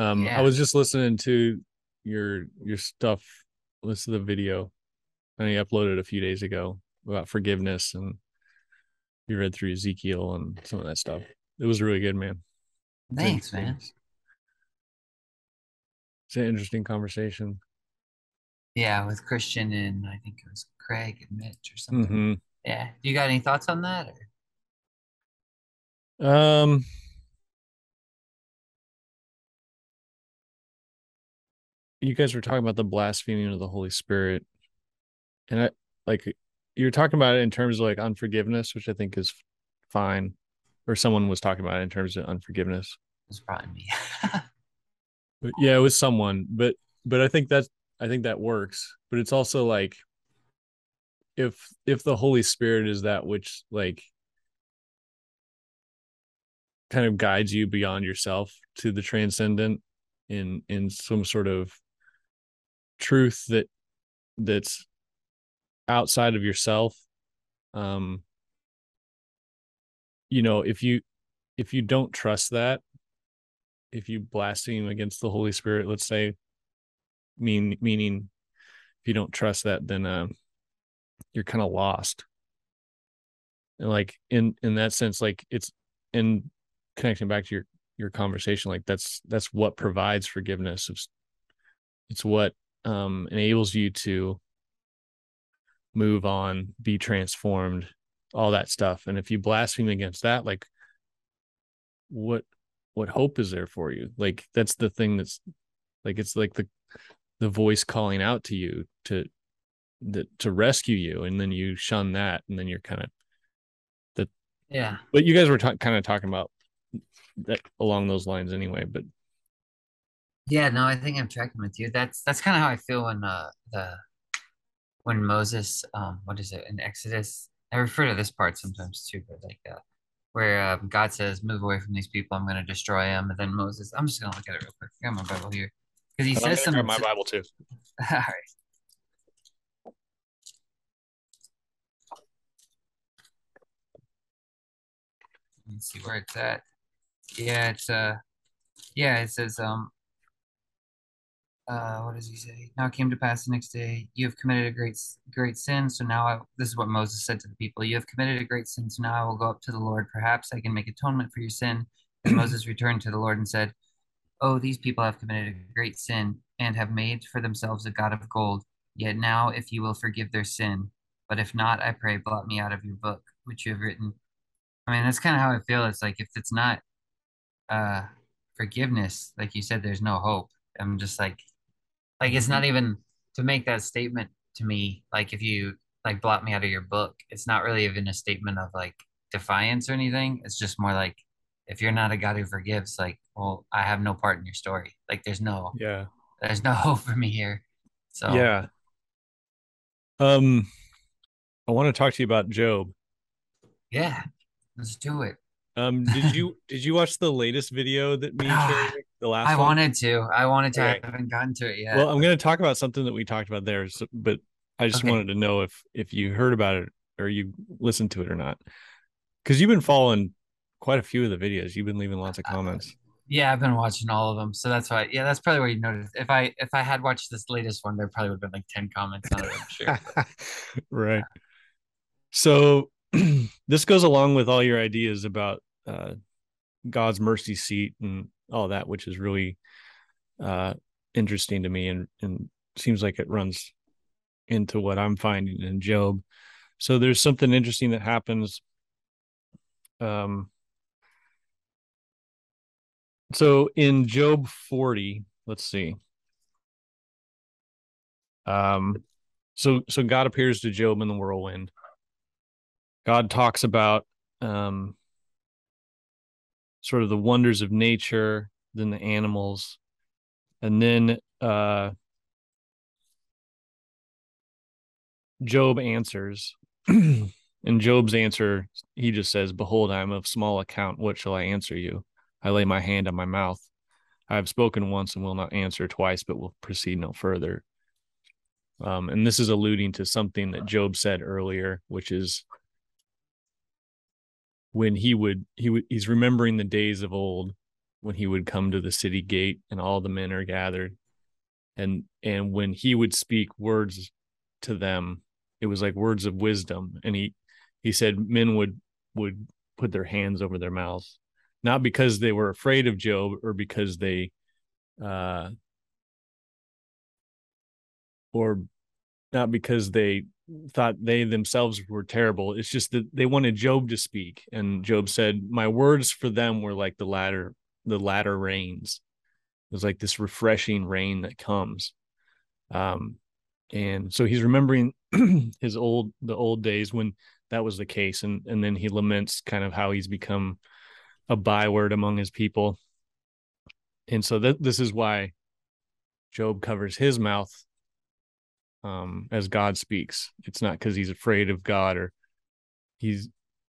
Um, Yeah. I was just listening to your your stuff, listen to the video, and you uploaded a few days ago about forgiveness, and you read through Ezekiel and some of that stuff. It was really good, man. Thanks, man. It's an interesting conversation. Yeah, with Christian and I think it was Craig and Mitch or something. hmm Yeah. You got any thoughts on that? Or? Um, you guys were talking about the blaspheming of the Holy Spirit, and I like you're talking about it in terms of like unforgiveness, which I think is fine, or someone was talking about it in terms of unforgiveness. It was probably me. But yeah, it was someone, but but I think that's I think that works. But it's also like if if the Holy Spirit is that which like kind of guides you beyond yourself to the transcendent in in some sort of truth that that's outside of yourself um you know if you if you don't trust that if you blaspheme against the holy spirit let's say mean meaning if you don't trust that then um you're kind of lost. And like in in that sense like it's in connecting back to your your conversation like that's that's what provides forgiveness. It's, it's what um enables you to move on be transformed all that stuff. And if you blaspheme against that like what what hope is there for you? Like that's the thing that's like it's like the the voice calling out to you to that to rescue you. And then you shun that and then you're kind of that yeah. but you guys were ta- kind of talking about that along those lines anyway but Yeah, no, I think I'm tracking with you. That's that's kind of how I feel when uh the when Moses um what is it in Exodus? I refer to this part sometimes too, but like uh where um, God says, "Move away from these people. I'm going to destroy them." And then Moses, I'm just going to look at it real quick. I got my Bible here because he I'm says something. my bible too All right. Let me see where it's at. Yeah, it's uh yeah, it says um uh what does he say? Now it came to pass the next day, you have committed a great great sin, so now I this is what Moses said to the people. You have committed a great sin, so now I will go up to the Lord. Perhaps I can make atonement for your sin. And Moses returned to the Lord and said, Oh, these people have committed a great sin and have made for themselves a god of gold. Yet now, if you will forgive their sin, but if not, I pray, blot me out of your book, which you have written. I mean, that's kind of how I feel. It's like if it's not uh forgiveness, like you said, there's no hope. I'm just like, like it's not even to make that statement to me. Like if you like blot me out of your book, it's not really even a statement of like defiance or anything. It's just more like if you're not a God who forgives, like, well, I have no part in your story. Like there's no yeah there's no hope for me here. So yeah um i want to talk to you about job yeah, let's do it. um did you did you watch the latest video that me the last I one wanted to. I wanted to. Okay. I haven't gotten to it yet. well i'm going to talk about something that we talked about there so, but i just Okay. wanted to know if if you heard about it or you listened to it or not because you've been following quite a few of the videos you've been leaving lots of comments Yeah, I've been watching all of them, so that's why. Yeah, that's probably where you noticed. If I if I had watched this latest one, there probably would have been like ten comments on it. I'm sure. right. So this goes along with all your ideas about uh, God's mercy seat and all that, which is really uh, interesting to me and, and seems like it runs into what I'm finding in Job. So there's something interesting that happens. Um, so in Job 40, let's see. Um, so so God appears to Job in the whirlwind. God talks about um sort of the wonders of nature, then the animals, and then uh Job answers. and Job's answer, he just says, Behold, I am of small account. What shall I answer you? I lay my hand on my mouth. I have spoken once and will not answer twice, but will proceed no further. Um, and this is alluding to something that Job said earlier, which is when he would he would he's remembering the days of old when he would come to the city gate and all the men are gathered. And and when he would speak words to them it was like words of wisdom. And he he said men would would put their hands over their mouths not because they were afraid of job or because they uh or not because they thought they themselves were terrible. It's just that they wanted job to speak and job said my words for them were like the latter the latter rains. It was like this refreshing rain that comes. Um and so he's remembering his old the old days when that was the case and and then he laments kind of how he's become a byword among his people. And so that this is why job covers his mouth um as god speaks. It's not because he's afraid of god or he's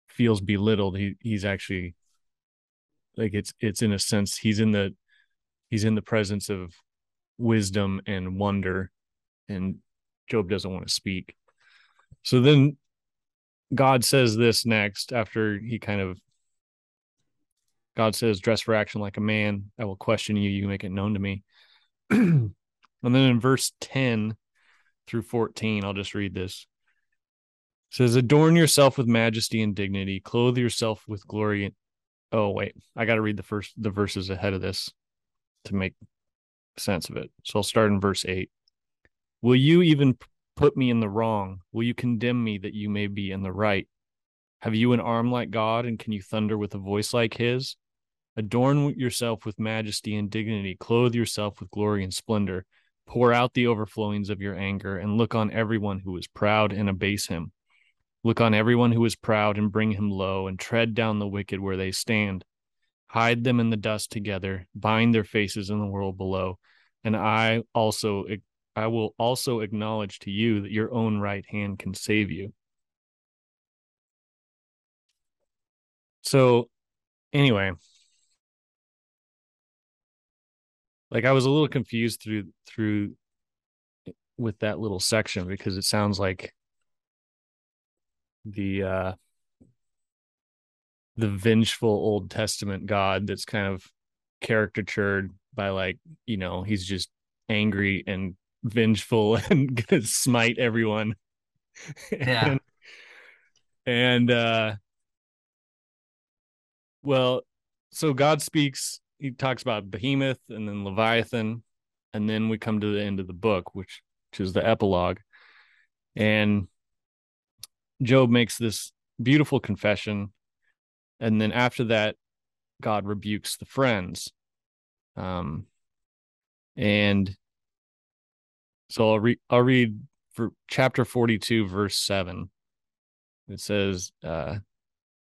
feels belittled. He he's actually like it's it's in a sense he's in the he's in the presence of wisdom and wonder and job doesn't want to speak. So then god says this next after he kind of god says dress for action like a man. I will question you. You make it known to me. And then in verse 10 through 14 i'll just read this. It says adorn yourself with majesty and dignity. Clothe yourself with glory And... oh wait. I got to read the first the verses ahead of this to make sense of it. So i'll start in verse 8 will you even put me in the wrong? Will you condemn me that you may be in the right? Have you an arm like god and can you thunder with a voice like his? Adorn yourself with majesty and dignity. Clothe yourself with glory and splendor pour out the overflowings of your anger and look on everyone who is proud and abase him Look on everyone who is proud and bring him low, and tread down the wicked where they stand. Hide them in the dust together, bind their faces in the world below. And I also I will also acknowledge to you that your own right hand can save you. So anyway, like I was a little confused through through with that little section because it sounds like the uh the vengeful Old Testament God that's kind of caricatured by like, you know, he's just angry and vengeful and gonna smite everyone. Yeah. and, and uh well, so God speaks, he talks about Behemoth and then Leviathan, and then we come to the end of the book, which which is the epilogue. And Job makes this beautiful confession. And then after that, God rebukes the friends. Um, and so I'll read I'll read for chapter 42, verse 7. It says, uh,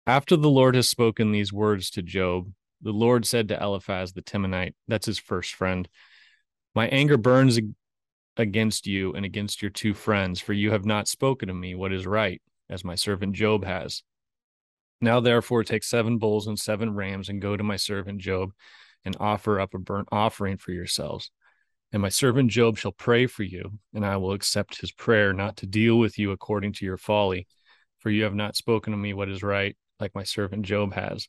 after the Lord has spoken these words to Job, the Lord said to Eliphaz the Temanite, that's his first friend, My anger burns against you and against your two friends, for you have not spoken to me what is right as my servant Job has. Now, therefore, take seven bulls and seven rams and go to my servant Job and offer up a burnt offering for yourselves. And my servant Job shall pray for you, and I will accept his prayer not to deal with you according to your folly, for you have not spoken to me what is right, like my servant Job has.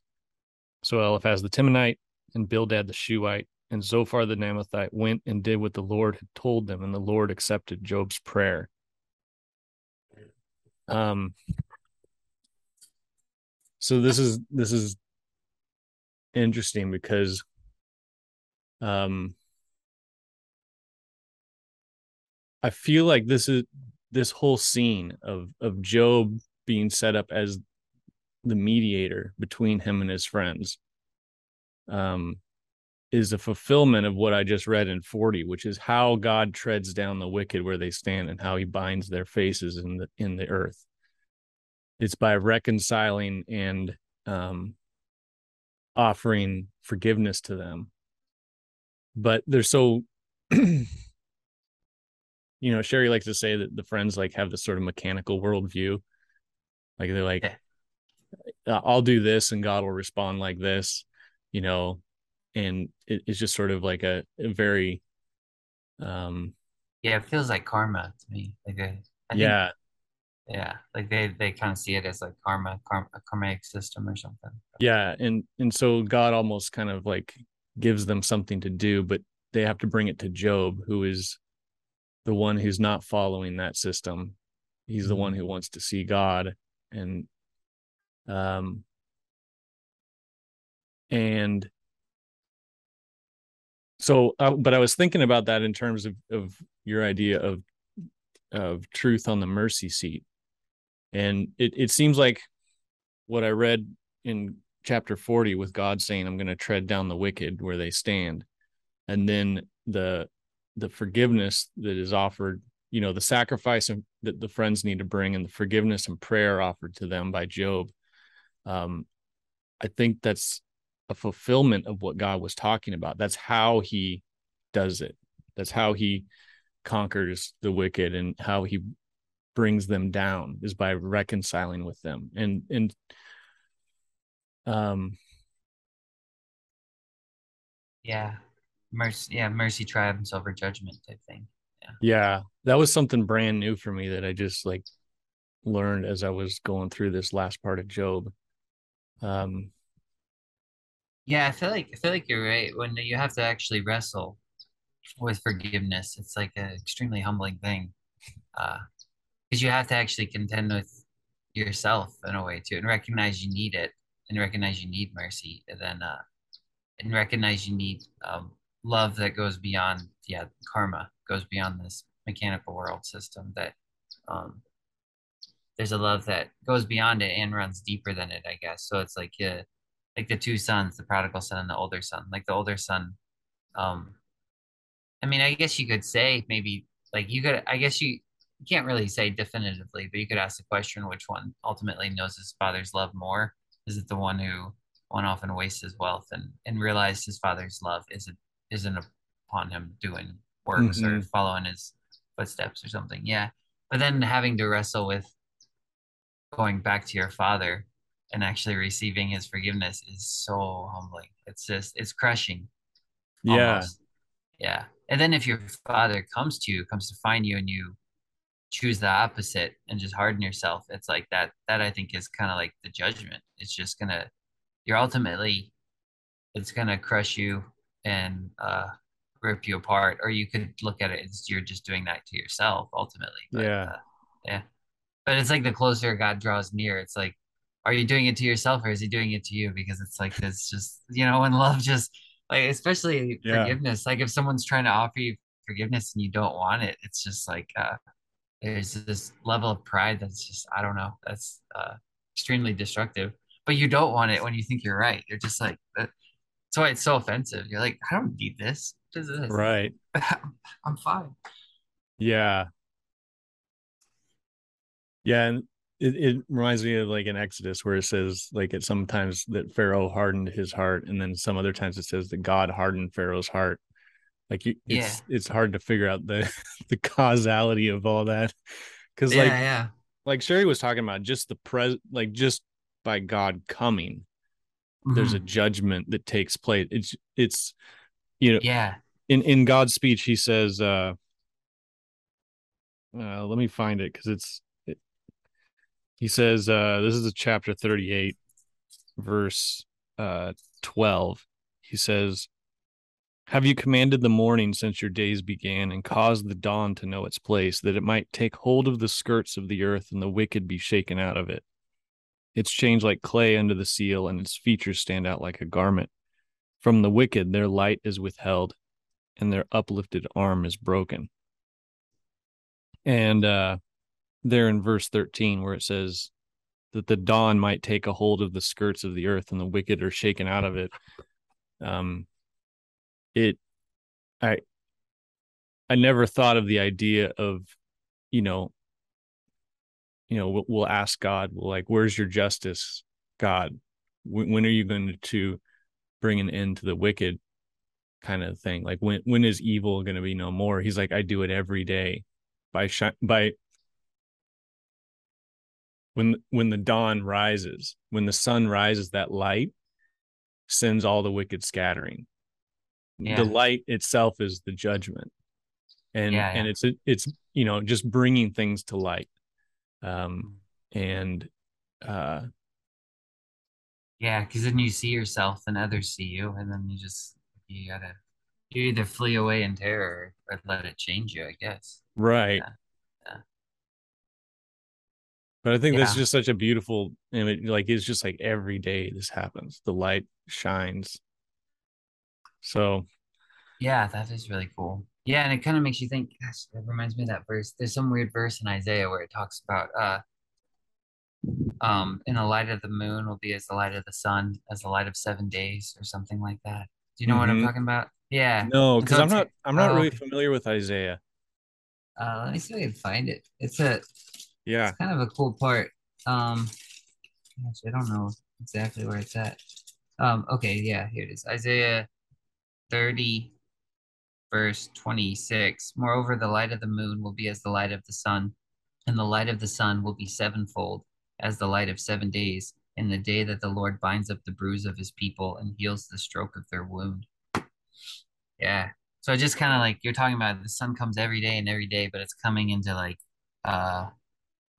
So Eliphaz the Temanite and Bildad the Shuhite and Zophar the Naamathite went and did what the Lord had told them, and the Lord accepted Job's prayer. Um, so this is this is interesting because um I feel like this is this whole scene of of Job being set up as the mediator between him and his friends um is a fulfillment of what I just read in 40, which is how God treads down the wicked where they stand and how he binds their faces in the in the earth. It's by reconciling and um, offering forgiveness to them. But they're so you know, Sherry likes to say that the friends like have this sort of mechanical worldview. Like they're like. I'll do this and God will respond like this, you know, and it, it's just sort of like a, a very um yeah it feels like karma to me. Like a, I yeah think, yeah. Like they they kind of see it as like karma, karma a karmic system or something. Yeah and and so god almost kind of like gives them something to do, but they have to bring it to Job, who is the one who's not following that system. He's the one who wants to see God and um and so uh, but I was thinking about that in terms of of your idea of of truth on the mercy seat. And it it seems like what I read in chapter 40 with God saying I'm going to tread down the wicked where they stand and then the the forgiveness that is offered you know the sacrifice that the friends need to bring and the forgiveness and prayer offered to them by job um i think that's a fulfillment of what god was talking about. That's how he does it. That's how he conquers the wicked and how he brings them down is by reconciling with them. And and um yeah. Mercy yeah mercy triumphs over judgment type thing yeah. Yeah. That was something brand new for me that i just like learned as i was going through this last part of job um yeah i feel like i feel like you're right. When you have to actually wrestle with forgiveness it's like an extremely humbling thing uh because you have to actually contend with yourself in a way too and recognize you need it and recognize you need mercy and then uh and recognize you need um love that goes beyond yeah karma goes beyond this mechanical world system that um there's a love that goes beyond it and runs deeper than it i guess so it's like uh, like the two sons the prodigal son and the older son like the older son um i mean i guess you could say maybe like you could i guess you, you can't really say definitively but you could ask the question which one ultimately knows his father's love more is it the one who went off and wasted his wealth and and realized his father's love isn't isn't upon him doing works mm-hmm. or following his footsteps or something. Yeah. But then having to wrestle with going back to your father and actually receiving his forgiveness is so humbling. It's just it's crushing. Almost. Yeah. Yeah. And then if your father comes to you, comes to find you and you choose the opposite and just harden yourself, it's like that that I think is kind of like the judgment. It's just gonna you're ultimately it's gonna crush you and uh, rip you apart, or you could look at it as you're just doing that to yourself ultimately. But, yeah, uh, yeah. But it's like the closer God draws near, it's like, are you doing it to yourself or is He doing it to you? Because it's like this, just you know, when love just like, especially yeah. forgiveness. Like if someone's trying to offer you forgiveness and you don't want it, it's just like uh, there's this level of pride that's just I don't know, that's uh, extremely destructive. But you don't want it when you think you're right. You're just like, that's why it's so offensive. You're like, I don't need this. What is this? Right. I'm fine. Yeah. Yeah, and it, it reminds me of like in Exodus where it says like it sometimes that Pharaoh hardened his heart, and then some other times it says that God hardened Pharaoh's heart. Like you, it's yeah. it's hard to figure out the the causality of all that because yeah, like yeah. like Sherry was talking about just the pres like just by God coming mm-hmm. there's a mm-hmm. judgment that takes place it's it's you know yeah in in god's speech he says uh, uh let me find it because it's it, he says uh this is a chapter 38 verse uh 12 he says have you commanded the morning since your days began and caused the dawn to know its place that it might take hold of the skirts of the earth and the wicked be shaken out of it it's changed like clay under the seal, and its features stand out like a garment. From the wicked, their light is withheld, and their uplifted arm is broken. And uh, there in verse 13, where it says that the dawn might take a hold of the skirts of the earth, and the wicked are shaken out of it. Um, it, I, I never thought of the idea of, you know, you know we'll, we'll ask god like where's your justice god? When, when are you going to bring an end to the wicked kind of thing? Like when when is evil going to be no more? He's like i do it every day by shi- by when when the dawn rises when the sun rises that light sends all the wicked scattering yeah. the light itself is the judgment and yeah, yeah. and it's it's you know just bringing things to light um, and uh, yeah, because then you see yourself and others see you, and then you just you gotta you either flee away in terror or let it change you, I guess. Right. But I think that's Yeah. just such a beautiful image. Like it's just like every day this happens. The light shines. So Yeah, that is really cool. Yeah, and it kind of makes you think, gosh, that reminds me of that verse. There's some weird verse in Isaiah where it talks about uh um in the light of the moon will be as the light of the sun, as the light of seven days, or something like that. Do you know what I'm Mhm. talking about? Yeah. no, because I'm not I'm not oh, really familiar with Isaiah. Uh, let me see if I can find it. It's a Yeah. it's kind of a cool part. Um, gosh, I don't know exactly where it's at. Um, okay, yeah, here it is. Isaiah 30, verse 26. Moreover, the light of the moon will be as the light of the sun, and the light of the sun will be sevenfold as the light of seven days, in the day that the Lord binds up the bruise of his people and heals the stroke of their wound. Yeah. So I just kind of like you're talking about the sun comes every day and every day, but it's coming into like uh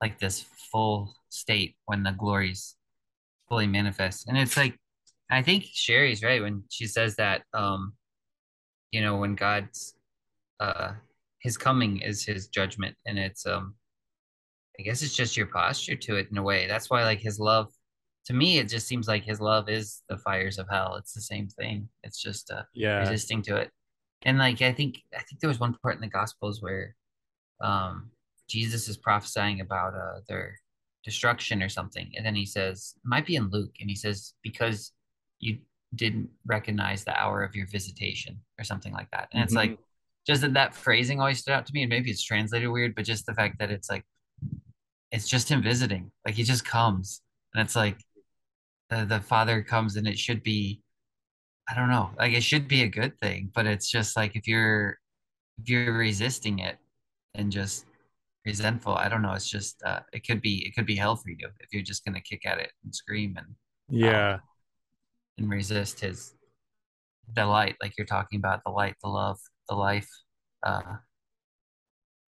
like this full state when the glories fully manifest. And it's like I think Sherry's right when she says that um you know when God's uh his coming is his judgment and it's um I guess it's just your posture to it in a way. That's why like his love to me it just seems like his love is the fires of hell. It's the same thing. It's just uh Yeah. resisting to it. And like I think I think there was one part in the Gospels where um Jesus is prophesying about uh their destruction or something, and then he says, it might be in Luke, and he says, because you didn't recognize the hour of your visitation or something like that. And it's Mhm. like just that that phrasing always stood out to me, and maybe it's translated weird, but just the fact that it's like it's just him visiting. Like he just comes. And it's like the, the father comes and it should be I don't know. Like it should be a good thing, but it's just like if you're if you're resisting it and just resentful, I don't know. It's just uh, it could be it could be hell for you if you're just gonna kick at it and scream and Yeah. and resist his the light, like you're talking about the light, the love, the life. Uh,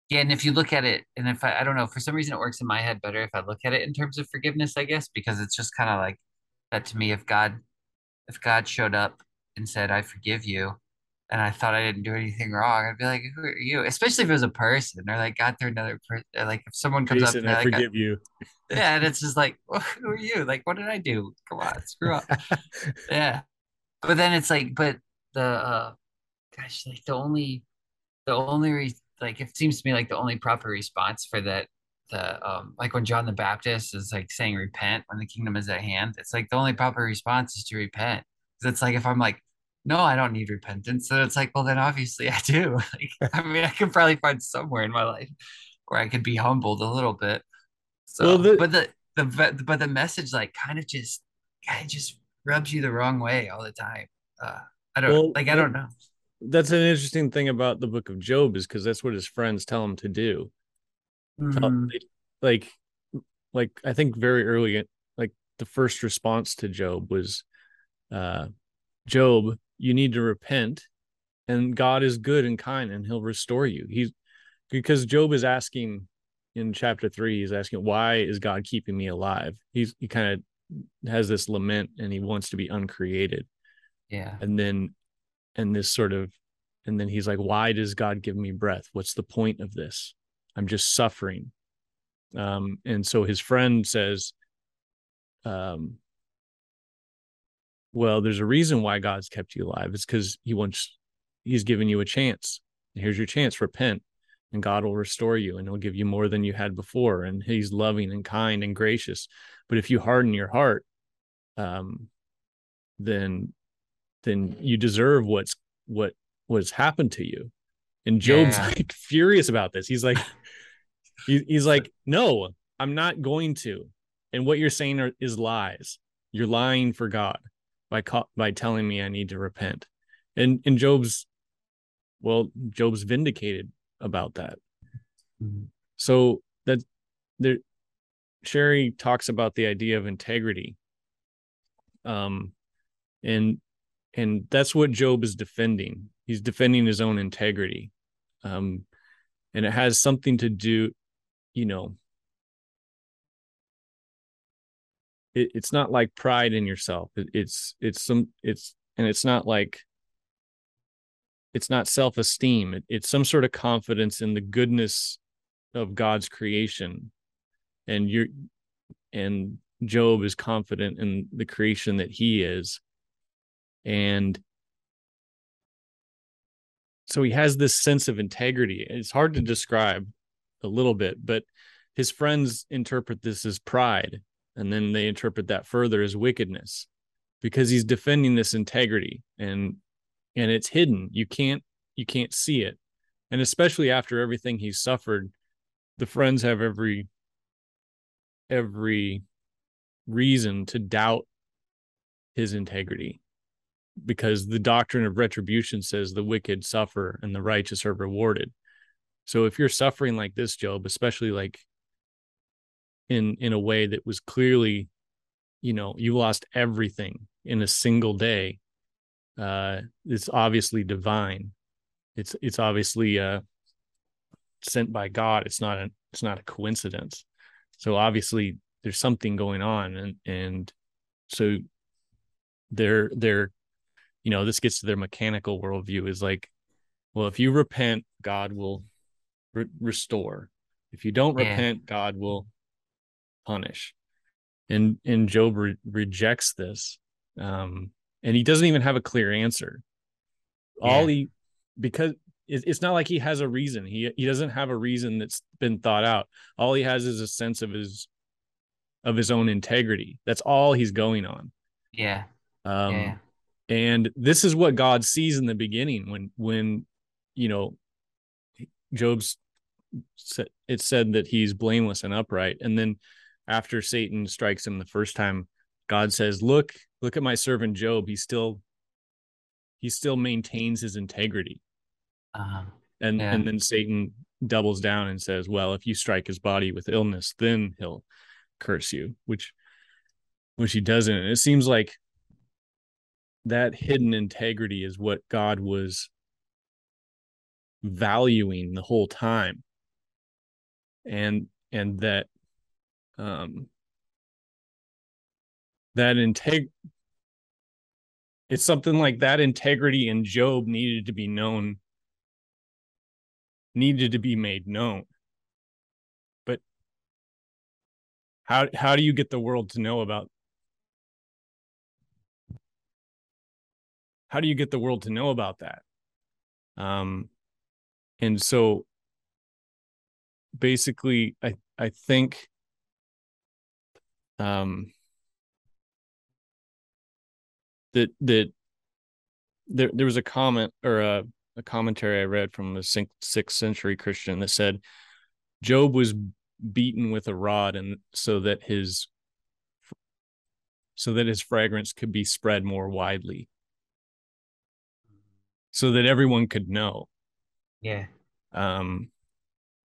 yeah, and if you look at it, and if I, I don't know, for some reason it works in my head better if I look at it in terms of forgiveness, I guess, because it's just kind of like that to me. If God, if God showed up and said, "I forgive you," and I thought I didn't do anything wrong, I'd be like, "Who are you?" Especially if it was a person or like God through another person. Like if someone comes up and I like, forgive you. "Yeah," and it's just like, well, "Who are you?" Like, what did I do? Come on, screw up. Yeah, but then it's like, but the uh, gosh, like the only the only re- like it seems to me like the only proper response for that the um like when John the Baptist is like saying repent when the kingdom is at hand it's like the only proper response is to repent it's like if I'm like no I don't need repentance. Then it's like well then obviously I do. Like I mean I can probably find somewhere in my life where I could be humbled a little bit. So Well, the- but the the but the message like kind of just kind of just rubs you the wrong way all the time. Uh I don't Well, like I don't know. That's an interesting thing about the book of Job is because that's what his friends tell him to do. Mhm. like like I think very early like the first response to Job was uh Job, you need to repent and God is good and kind and he'll restore you. He's because Job is asking in chapter 3 he's asking why is God keeping me alive? He's he kind of has this lament and he wants to be uncreated. yeah and then and this sort of and then he's like why does god give me breath what's the point of this i'm just suffering um and so his friend says um well there's a reason why god's kept you alive. It's because he wants he's given you a chance. Here's your chance repent and god will restore you and he'll give you more than you had before and he's loving and kind and gracious. But if you harden your heart um then then you deserve what's what what's happened to you. And job's Yeah. like furious about this. He's like he, he's like no i'm not going to. And what you're saying are, is lies. You're lying for god by ca- by telling me i need to repent. And and job's well job's vindicated about that. Mhm. so that there sherry talks about the idea of integrity. Um and and that's what job is defending. He's defending his own integrity. Um and it has something to do you know it, it's not like pride in yourself. It, it's it's some it's and it's not like it's not self-esteem. It, it's some sort of confidence in the goodness of god's creation. And you're and job is confident in the creation that he is. And so he has this sense of integrity. It's hard to describe a little bit but his friends interpret this as pride and then they interpret that further as wickedness because he's defending this integrity and and it's hidden. You can't you can't see it. And especially after everything he's suffered the friends have every every reason to doubt his integrity because the doctrine of retribution says the wicked suffer and the righteous are rewarded. So if you're suffering like this job especially like in in a way that was clearly you know you lost everything in a single day. Uh it's obviously divine. It's it's obviously uh sent by god. It's not a it's not a coincidence. So obviously there's something going on and and so they're they're you know this gets to their mechanical worldview is like well if you repent god will re- restore. If you don't yeah. repent god will punish. And and job re- rejects this um and he doesn't even have a clear answer. Yeah. all he because it's not like he has a reason. He he doesn't have a reason that's been thought out. All he has is a sense of his of his own integrity. That's all he's going on. Yeah. Um yeah. and this is what god sees in the beginning when when you know job's it said that he's blameless and upright. And then after Satan strikes him the first time, God says, "Look, look at my servant Job. He still he still maintains his integrity." Uh-huh. And yeah. and then Satan doubles down and says, "Well, if you strike his body with illness, then he'll curse you," which which he doesn't. And it seems like that hidden integrity is what God was valuing the whole time. And and that um, that integ it's something like that integrity in job needed to be known needed to be made known. But how how do you get the world to know about how do you get the world to know about that? Um and so basically i i think um, that that there there was a comment or a, a commentary I read from a sixth century Christian that said Job was beaten with a rod and so that his so that his fragrance could be spread more widely. So that everyone could know. Yeah. Um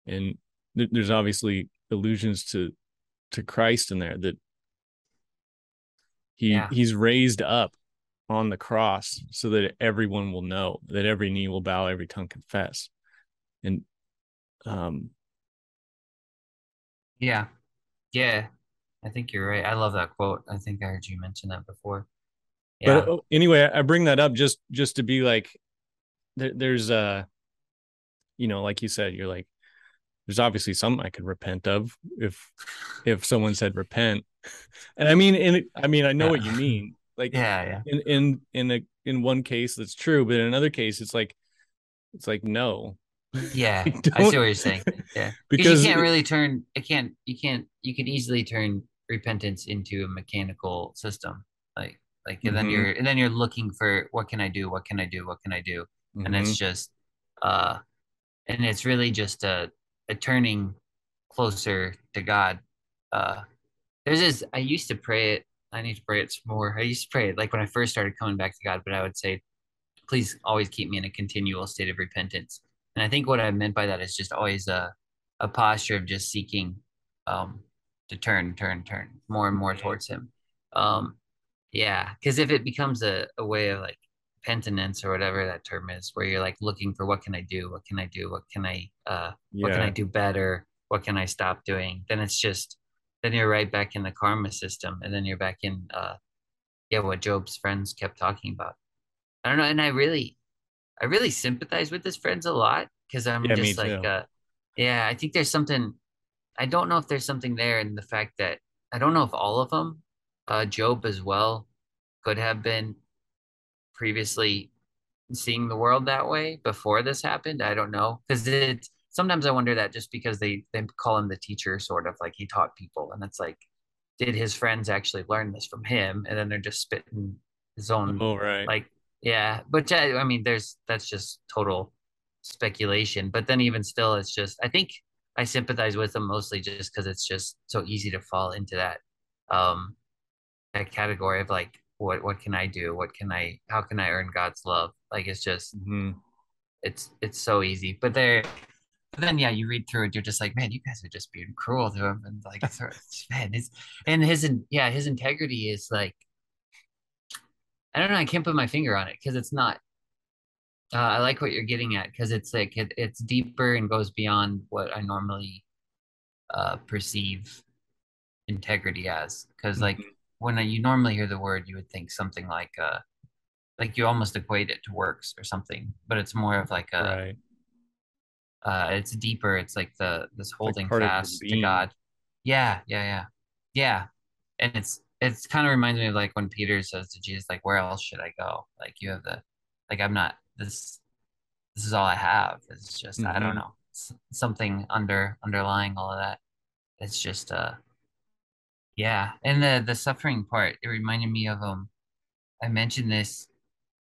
and th- there's obviously allusions to to Christ in there that he yeah. he's raised up on the cross so that everyone will know that every knee will bow every tongue confess. And um yeah. Yeah. I think you're right. I love that quote. I think i heard you mention that before. Yeah. but uh, anyway i bring that up just just to be like there, there's uh you know like you said you're like there's obviously something I could repent of if if someone said repent. And I mean in I mean I know yeah. what you mean. Like yeah, yeah. In in in a in one case that's true, but in another case it's like it's like no. Yeah. I see what you're saying. Yeah. Because you can't really turn it can't you can't you can easily turn repentance into a mechanical system. Like like and mm-hmm. then you're and then you're looking for what can I do? What can I do? What can I do? Mm-hmm. And it's just uh and it's really just a a turning closer to God. Uh, there's this. I used to pray it. I need to pray it more. I used to pray it like when I first started coming back to God, but I would say, please always keep me in a continual state of repentance. And I think what I meant by that is just always a, a posture of just seeking um, to turn, turn, turn more and more towards Him. Um, yeah, because if it becomes a, a way of like penitence or whatever that term is where you're like looking for what can i do? What can i do? What can i uh yeah. what can i do better? What can i stop doing? Then it's just then you're right back in the karma system and then you're back in uh yeah what job's friends kept talking about. I don't know and i really I really sympathize with his friends a lot because I'm Yeah, just like, uh, yeah, I think there's something. I don't know if there's something there in the fact that I don't know if all of them, uh, Job as well, could have been previously seeing the world that way before this happened. I don't know because it sometimes I wonder that just because they they call him the teacher, sort of like he taught people, and it's like, did his friends actually learn this from him, and then they're just spitting his own Oh, right. like yeah. But I mean, there's that's just total speculation. But then even still, it's just I think I sympathize with him mostly just because it's just so easy to fall into that um that category of like what what can I do? What can I how can I earn God's love? Like it's just hmm it's it's so easy. But there but then yeah, you read through it, you're just like, man, you guys are just being cruel to him and like man, his and his yeah, his integrity is like I don't know, I can't put my finger on it because it's not uh, I like what you're getting at because it's like it, it's deeper and goes beyond what I normally uh perceive integrity as because like hmm when you normally hear the word you would think something like uh like you almost equate it to works or something, but it's more of like a Right. uh it's deeper. It's like the this like holding your fast to. God. Yeah, yeah, yeah. Yeah. And it's it's kind of reminds me of like when Peter says to Jesus, like, where else should I go? Like you have the like I'm not this this is all I have. It's just I don't hmm know. Something under underlying all of that. It's just uh yeah. And the the suffering part, it reminded me of um I mentioned this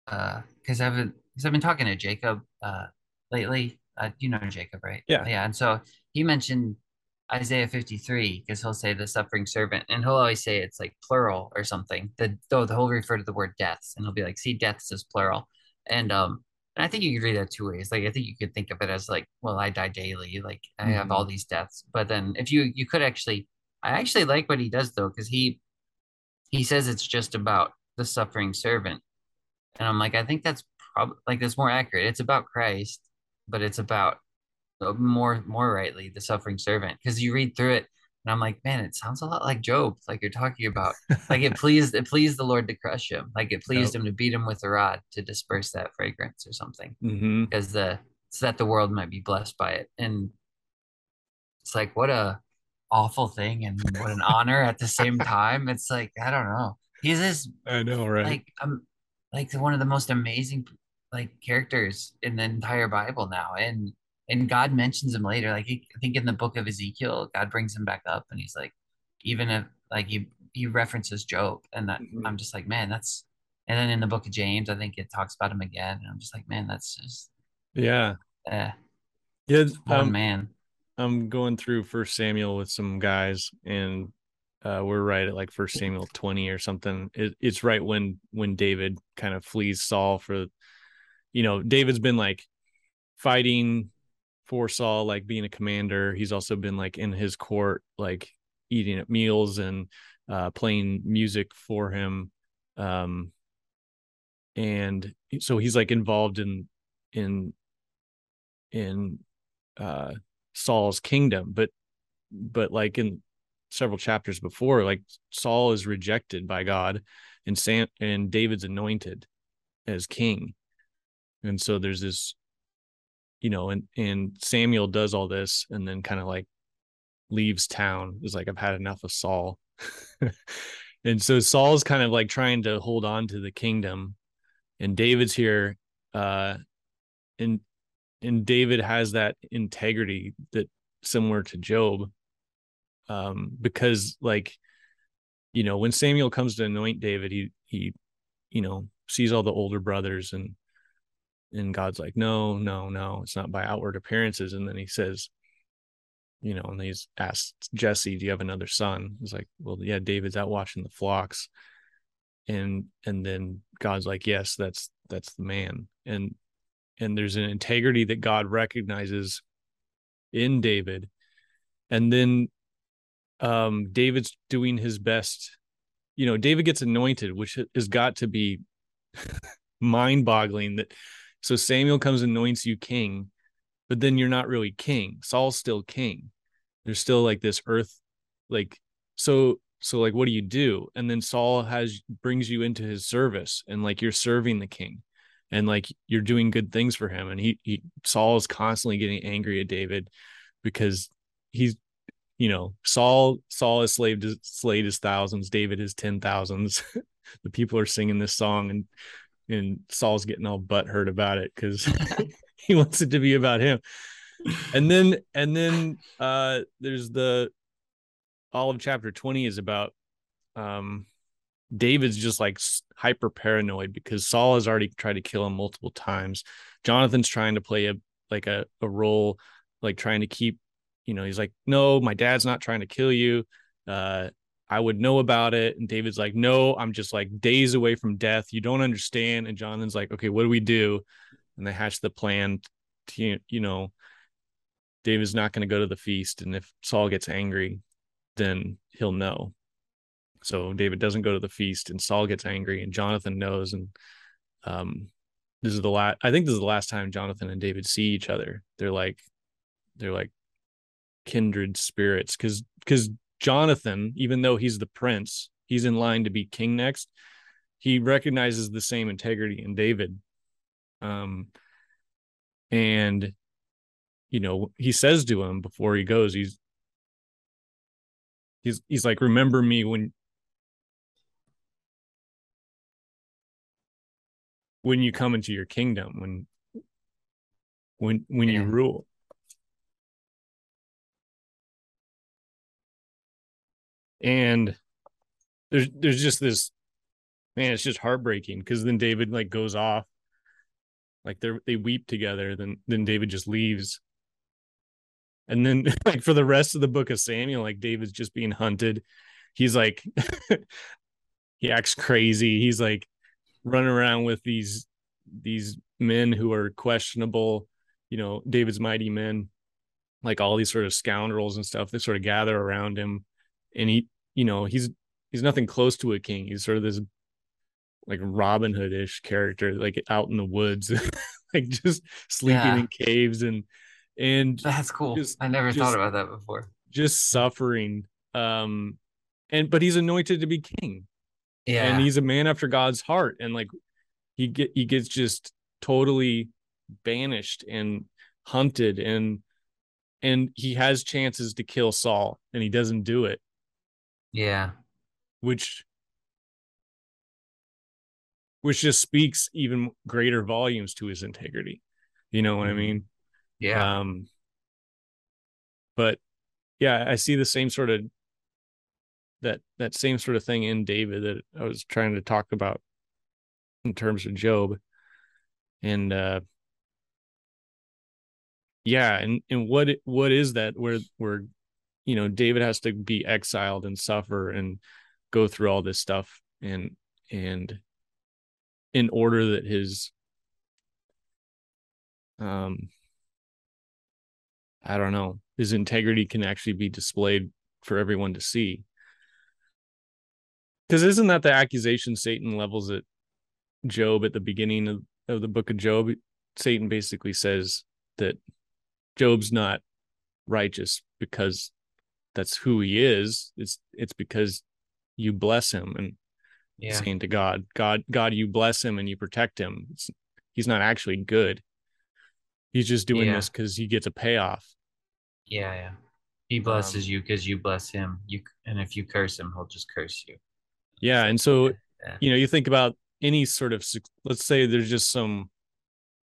uh because I've been because I've been talking to Jacob uh lately. Uh, you know Jacob, right? Yeah. Yeah, and so he mentioned Isaiah 53 because he'll say the suffering servant, and he'll always say it's like plural or something. The though he'll refer to the word deaths, and he'll be like, "See, deaths is plural," and um, and I think you could read that two ways. Like I think you could think of it as like, well, I die daily, like I have all hmm these deaths, but then if you you could actually, I actually like what he does though because he he says it's just about the suffering servant and I'm like, I think that's probably like that's more accurate. It's about Christ, but it's about uh, more more rightly the suffering servant. Because you read through it, and I'm like, man, it sounds a lot like Job. Like you're talking about, like it pleased it pleased the Lord to crush him. Like it pleased him to beat him with a rod to disperse that fragrance or something. hmm Because the so that the world might be blessed by it. And it's like what a awful thing and what an honor at the same time. It's like I don't know. He's this I know, right? like um like one of the most amazing like characters in the entire Bible now. And and God mentions him later. Like he, I think in the book of Ezekiel, God brings him back up and he's like, even if like he he references Job and that hmm I'm just like, man, that's and then in the book of James, I think it talks about him again. And I'm just like, man, that's just Yeah. uh Yeah. one Um, man. I'm going through First Samuel with some guys, and uh, we're right at like First Samuel 20 or something. It, it's right when when David kind of flees Saul for, you know, David's been like fighting for Saul, like being a commander. He's also been like in his court, like eating at meals and uh, playing music for him. Um, and so he's like involved in in in uh Saul's kingdom, but but like in several chapters before, like Saul is rejected by God and Sam and David's anointed as king. And so there's this, you know, and and Samuel does all this and then kind of like leaves town. Is like, I've had enough of Saul. and so Saul's kind of like trying to hold on to the kingdom. And David's here, uh, and and David has that integrity that similar to Job, um, because like you know when Samuel comes to anoint David, he he you know sees all the older brothers and and God's like, no, no, no, it's not by outward appearances, and then he says, you know, and he's asked Jesse, do you have another son? He's like, well, yeah, David's out watching the flocks, and and then God's like, yes, that's that's the man, and and there's an integrity that God recognizes in David, and then um David's doing his best. You know, David gets anointed, which has got to be mind-boggling. That so Samuel comes and anoints you king, but then you're not really king. Saul's still king. There's still like this earth, like so so like what do you do? And then Saul has brings you into his service, and like you're serving the king, and like you're doing good things for him and he, he Saul is constantly getting angry at David because he's you know Saul Saul has slaved slayed his thousands David his ten thousands. The people are singing this song and and Saul's getting all butt hurt about it because he wants it to be about him. And then and then uh there's the all of chapter 20 is about um David's just like hyper paranoid because Saul has already tried to kill him multiple times. Jonathan's trying to play a like a, a role, like trying to keep, you know, he's like, no, my dad's not trying to kill you. Uh, I would know about it. And David's like, no, I'm just like days away from death. You don't understand. And Jonathan's like, okay, what do we do? And they hatch the plan to, you know, David's not going to go to the feast. And if Saul gets angry, then he'll know. So David doesn't go to the feast, and Saul gets angry, and Jonathan knows. And um, this is the last. I think this is the last time Jonathan and David see each other. They're like, they're like kindred spirits, because because Jonathan, even though he's the prince, he's in line to be king next. He recognizes the same integrity in David. Um, and you know, he says to him before he goes, he's he's he's like, remember me when when you come into your kingdom when when when yeah. you rule. And there's there's just this man it's just heartbreaking because then david like goes off. Like they they weep together then then david just leaves. And then like for the rest of the book of samuel like david's just being hunted. He's like he acts crazy. He's like running around with these these men who are questionable, you know, David's mighty men, like all these sort of scoundrels and stuff that sort of gather around him. And he, you know, he's he's nothing close to a king. He's sort of this like Robin Hood-ish character, like out in the woods, like just sleeping yeah. in caves and and that's cool. Just, I never just, thought about that before. Just suffering. Um and but he's anointed to be king. Yeah. And he's a man after God's heart. And like he get he gets just totally banished and hunted and and he has chances to kill Saul and he doesn't do it. Yeah. Which which just speaks even greater volumes to his integrity. You know what mm-hmm. I mean? Yeah. Um but yeah, I see the same sort of that that same sort of thing in David that I was trying to talk about in terms of Job. And uh yeah, and and what what is that where where you know David has to be exiled and suffer and go through all this stuff and and in order that his um I don't know, his integrity can actually be displayed for everyone to see. Because isn't that the accusation Satan levels at Job at the beginning of, of the book of Job? Satan basically says that Job's not righteous because that's who he is. It's it's because you bless him and yeah. saying to God, God, God, you bless him and you protect him. It's, he's not actually good. He's just doing yeah. this because he gets a payoff. Yeah, yeah. He blesses um, you because you bless him. You and if you curse him, he'll just curse you. Yeah, and so yeah. you know, you think about any sort of let's say there's just some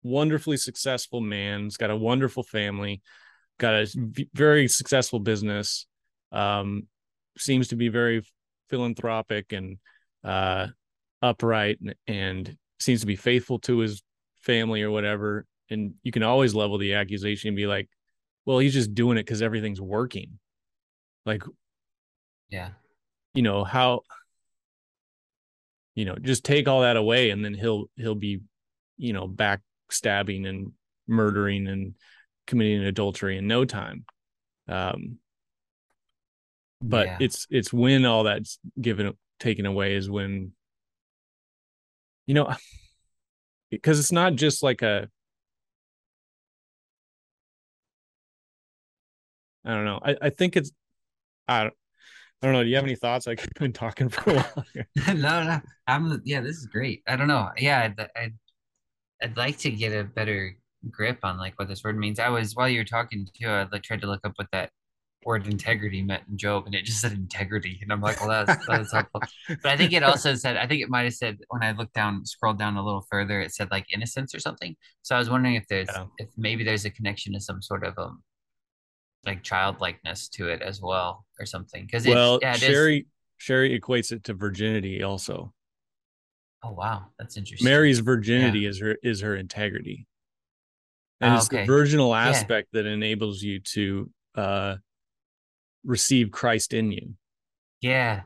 wonderfully successful man, he's got a wonderful family, got a very successful business, um, seems to be very philanthropic and uh, upright and, and seems to be faithful to his family or whatever. And you can always level the accusation and be like, well, he's just doing it because everything's working. Like, yeah, you know, how you know just take all that away and then he'll he'll be you know backstabbing and murdering and committing adultery in no time um but yeah. it's it's when all that's given taken away is when you know because it's not just like a I don't know. I, I think it's I don't I don't know. Do you have any thoughts? I've been talking for a while. no, no. I'm yeah. This is great. I don't know. Yeah, I, I, I'd like to get a better grip on like what this word means. I was while you were talking too, I like tried to look up what that word integrity meant in Job, and it just said integrity, and I'm like, well, that's that's helpful. But I think it also said, I think it might have said when I looked down, scrolled down a little further, it said like innocence or something. So I was wondering if there's Yeah. if maybe there's a connection to some sort of um like childlikeness to it as well or something because Well, yeah it is. Sherry Sherry equates it to virginity also. Oh wow, that's interesting. Mary's virginity is her is her integrity. And Oh, it's the okay. virginal Yeah. aspect that enables you to uh receive Christ in you. Yeah,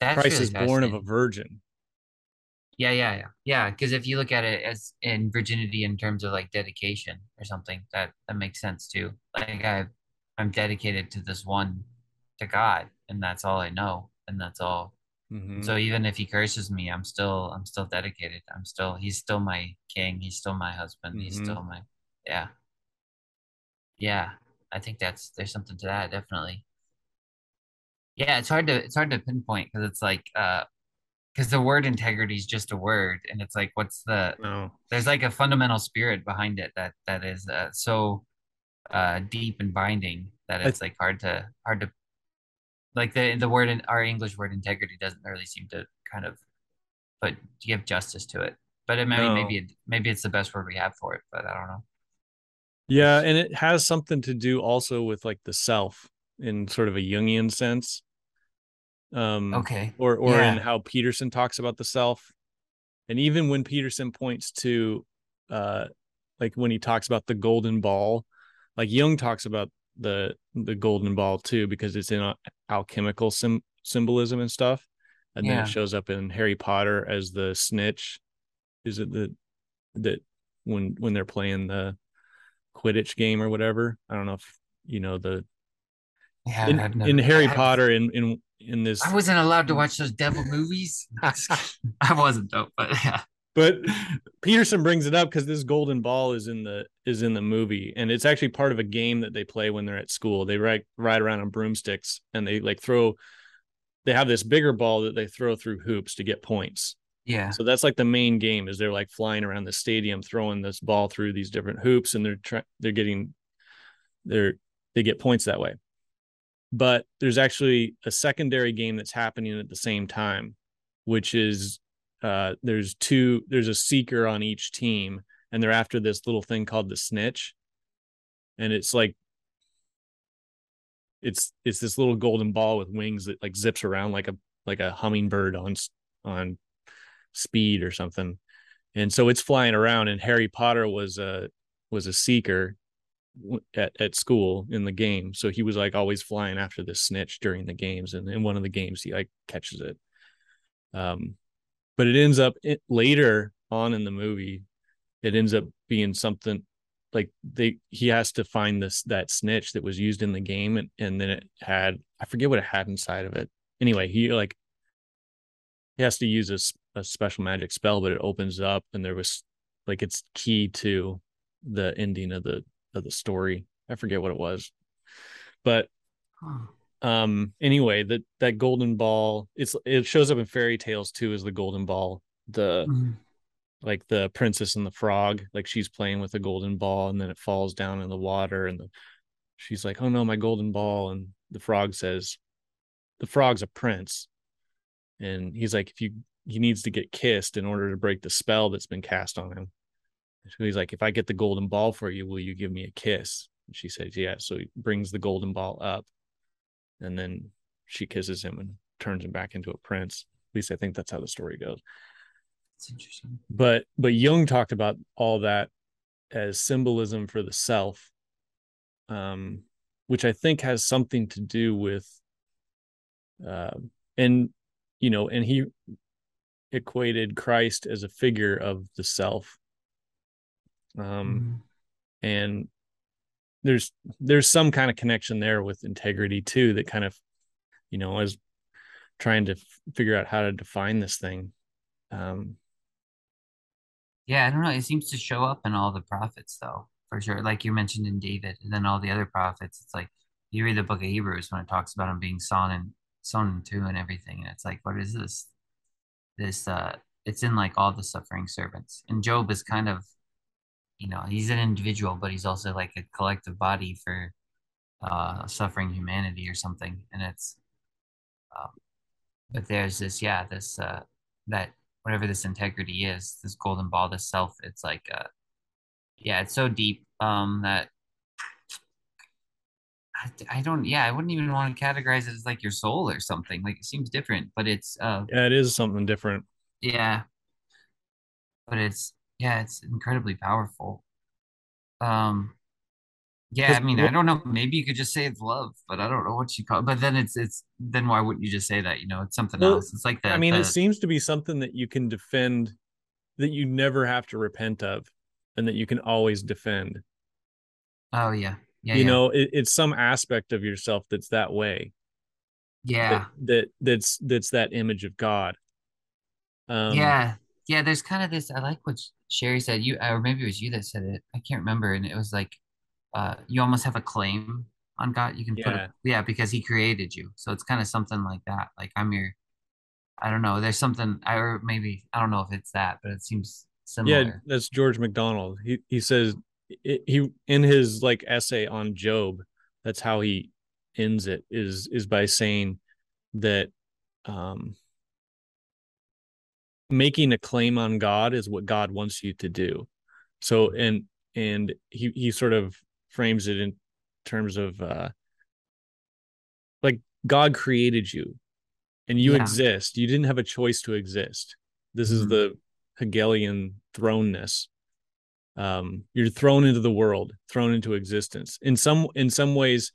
that's Christ really is born of a virgin. Yeah, yeah, yeah, yeah. Because if you look at it as in virginity in terms of like dedication or something, that that makes sense too. Like I, I'm dedicated to this one, to God, and that's all I know, and that's all. Mhm. so even if He curses me, I'm still, I'm still dedicated. I'm still, He's still my king. He's still my husband. He's Mhm. still my, yeah, yeah. I think that's there's something to that definitely. Yeah, it's hard to it's hard to pinpoint because it's like uh because the word integrity is just a word and it's like what's the No. there's like a fundamental spirit behind it that that is uh, so uh deep and binding that it's like hard to hard to like the the word in our English word integrity doesn't really seem to kind of put give justice to it. But I mean No. maybe it, maybe it's the best word we have for it, but I don't know. Yeah, and it has something to do also with like the self in sort of a Jungian sense. Um Okay. or or in how Peterson talks about the self. And even when Peterson points to uh like when he talks about the golden ball, like Jung talks about the the golden ball too because it's in alchemical sim- symbolism and stuff. And then it shows up in Harry Potter as the snitch. Is it the that when when they're playing the Quidditch game or whatever? I don't know if you know the Yeah, in, in Harry I've- Potter in in in this I wasn't allowed to watch those devil movies. I wasn't though, but yeah. But Peterson brings it up because this golden ball is in the is in the movie, and it's actually part of a game that they play when they're at school. They ride ride around on broomsticks, and they like throw. They have this bigger ball that they throw through hoops to get points. Yeah. So that's like the main game is they're like flying around the stadium throwing this ball through these different hoops, and they're trying they're getting they're they get points that way. But there's actually a secondary game that's happening at the same time, which is uh, there's two there's a seeker on each team and they're after this little thing called the snitch. And it's like it's it's this little golden ball with wings that like zips around like a like a hummingbird on on speed or something. And so it's flying around and harry potter was a was a seeker at, at school in the game. So he was like always flying after this snitch during the games and in one of the games he like catches it. Um but it ends up it, later on in the movie it ends up being something like they he has to find this that snitch that was used in the game and, and then it had i forget what it had inside of it. Anyway he like he has to use a, a special magic spell but it opens up and there was like it's key to the ending of the of the story. I forget what it was. But um anyway that that golden ball it's it shows up in fairy tales too as the golden ball the Mhm. like the princess and the frog like she's playing with a golden ball and then it falls down in the water and the, she's like oh no my golden ball and the frog says the frog's a prince. And he's like if you he needs to get kissed in order to break the spell that's been cast on him. So he's like if i get the golden ball for you will you give me a kiss? And she says yeah. So he brings the golden ball up and then she kisses him and turns him back into a prince at least i think that's how the story goes It's interesting. but but Jung talked about all that as symbolism for the self, um, which I think has something to do with, uh, and you know, and he equated Christ as a figure of the self, um, Mhm. and there's there's some kind of connection there with integrity too that kind of, you know, is trying to f- figure out how to define this thing. Um, Yeah, I don't know. It seems to show up in all the prophets, though, for sure. Like you mentioned in David, and then all the other prophets. It's like you read the book of Hebrews when it talks about him being sown and sown into and everything, and it's like, what is this? This uh, it's in like all the suffering servants, and Job is kind of you know, he's an individual, but he's also like a collective body for uh suffering humanity or something. And it's um, but there's this, yeah, this uh that whatever this integrity is, this golden ball, this self, it's like uh yeah, it's so deep um that I, I don't yeah, I wouldn't even want to categorize it as like your soul or something. Like it seems different, but it's uh Yeah, it is something different. yeah, but it's yeah, it's incredibly powerful. Um Yeah, I mean, I don't know. Maybe you could just say it's love, but I don't know what you call it. But then it's it's then why wouldn't you just say that? You know, it's something well, else. It's like that. I the mean, it seems to be something that you can defend, that you never have to repent of, and that you can always defend. oh yeah. Yeah, You yeah. know, it, it's some aspect of yourself that's that way. That Yeah. that that's that's that image of God. Um, Yeah. Yeah, there's kind of this I like what Sherry said. You or maybe it was you that said it. I can't remember. And it was like uh you almost have a claim on God. You can put a yeah, yeah, because he created you. So it's kind of something like that. Like I'm your I don't know. There's something I or maybe I don't know if it's that, but it seems similar. yeah, that's George MacDonald. He he says he in his like essay on Job, that's how he ends it is is by saying that um making a claim on God is what God wants you to do. So and and he he sort of frames it in terms of uh like God created you and you Yeah. exist. You didn't have a choice to exist. This is Mhm. the Hegelian thrownness. Um, you're thrown into the world, thrown into existence. In some in some ways,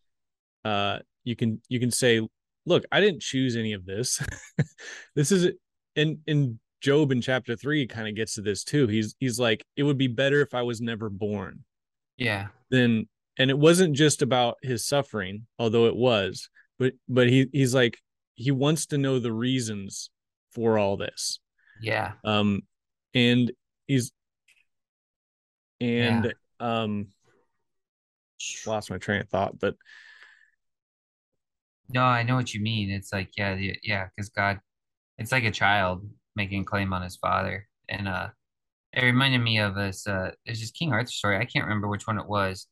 uh, you can you can say, look, I didn't choose any of this. this is in in Job in chapter three kind of gets to this too. He's he's like, it would be better if I was never born. Yeah. Then and it wasn't just about his suffering, although it was, but but he he's like he wants to know the reasons for all this. Yeah. Um and he's Yeah. and um lost my train of thought, but No, I know what you mean. It's like, yeah, yeah, because God, it's like a child making a claim on his father. And uh it reminded me of this uh there's this King Arthur story. I can't remember which one it was,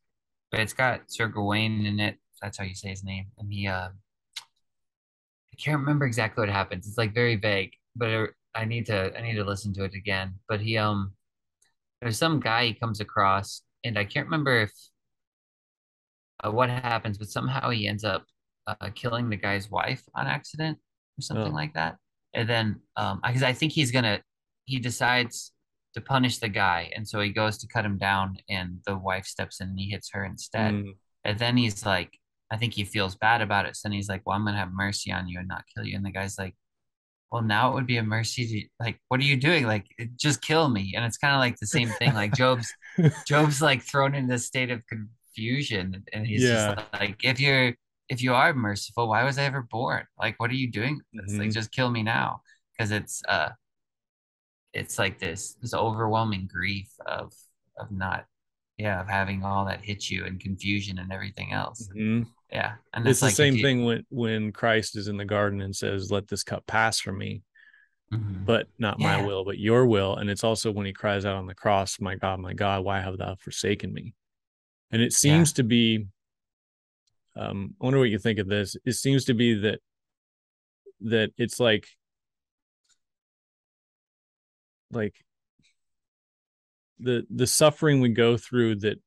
but it's got Sir Gawain in it. That's how you say his name. And he uh I can't remember exactly what happens. It's like very vague, but it, I need to I need to listen to it again. But he um there's some guy he comes across and I can't remember if uh, what happens, but somehow he ends up uh, killing the guy's wife on accident or something oh, like that. And then, um, because I think he's gonna, he decides to punish the guy, and so he goes to cut him down, and the wife steps in and he hits her instead. mm, And then he's like, I think he feels bad about it. So then he's like, Well, I'm gonna have mercy on you and not kill you. And the guy's like, Well, now it would be a mercy to like, what are you doing? Like, just kill me. And it's kind of like the same thing. Like Job's Job's like thrown in this state of confusion, and he's just like, if you're if you are merciful, why was I ever born? Like, what are you doing this? Like, Mm-hmm. just kill me now, because it's uh, it's like this this overwhelming grief of of not, yeah, of having all that hit you and confusion and everything else. Mm-hmm. Yeah, and It's the like same you, thing when when Christ is in the garden and says, "Let this cup pass from me, Mhm. but not my will, but your will." And it's also when he cries out on the cross, "My God, my God, why have thou forsaken me?" And it yeah, seems to be. Um, I wonder what you think of this. It seems to be that that it's like like the the suffering we go through that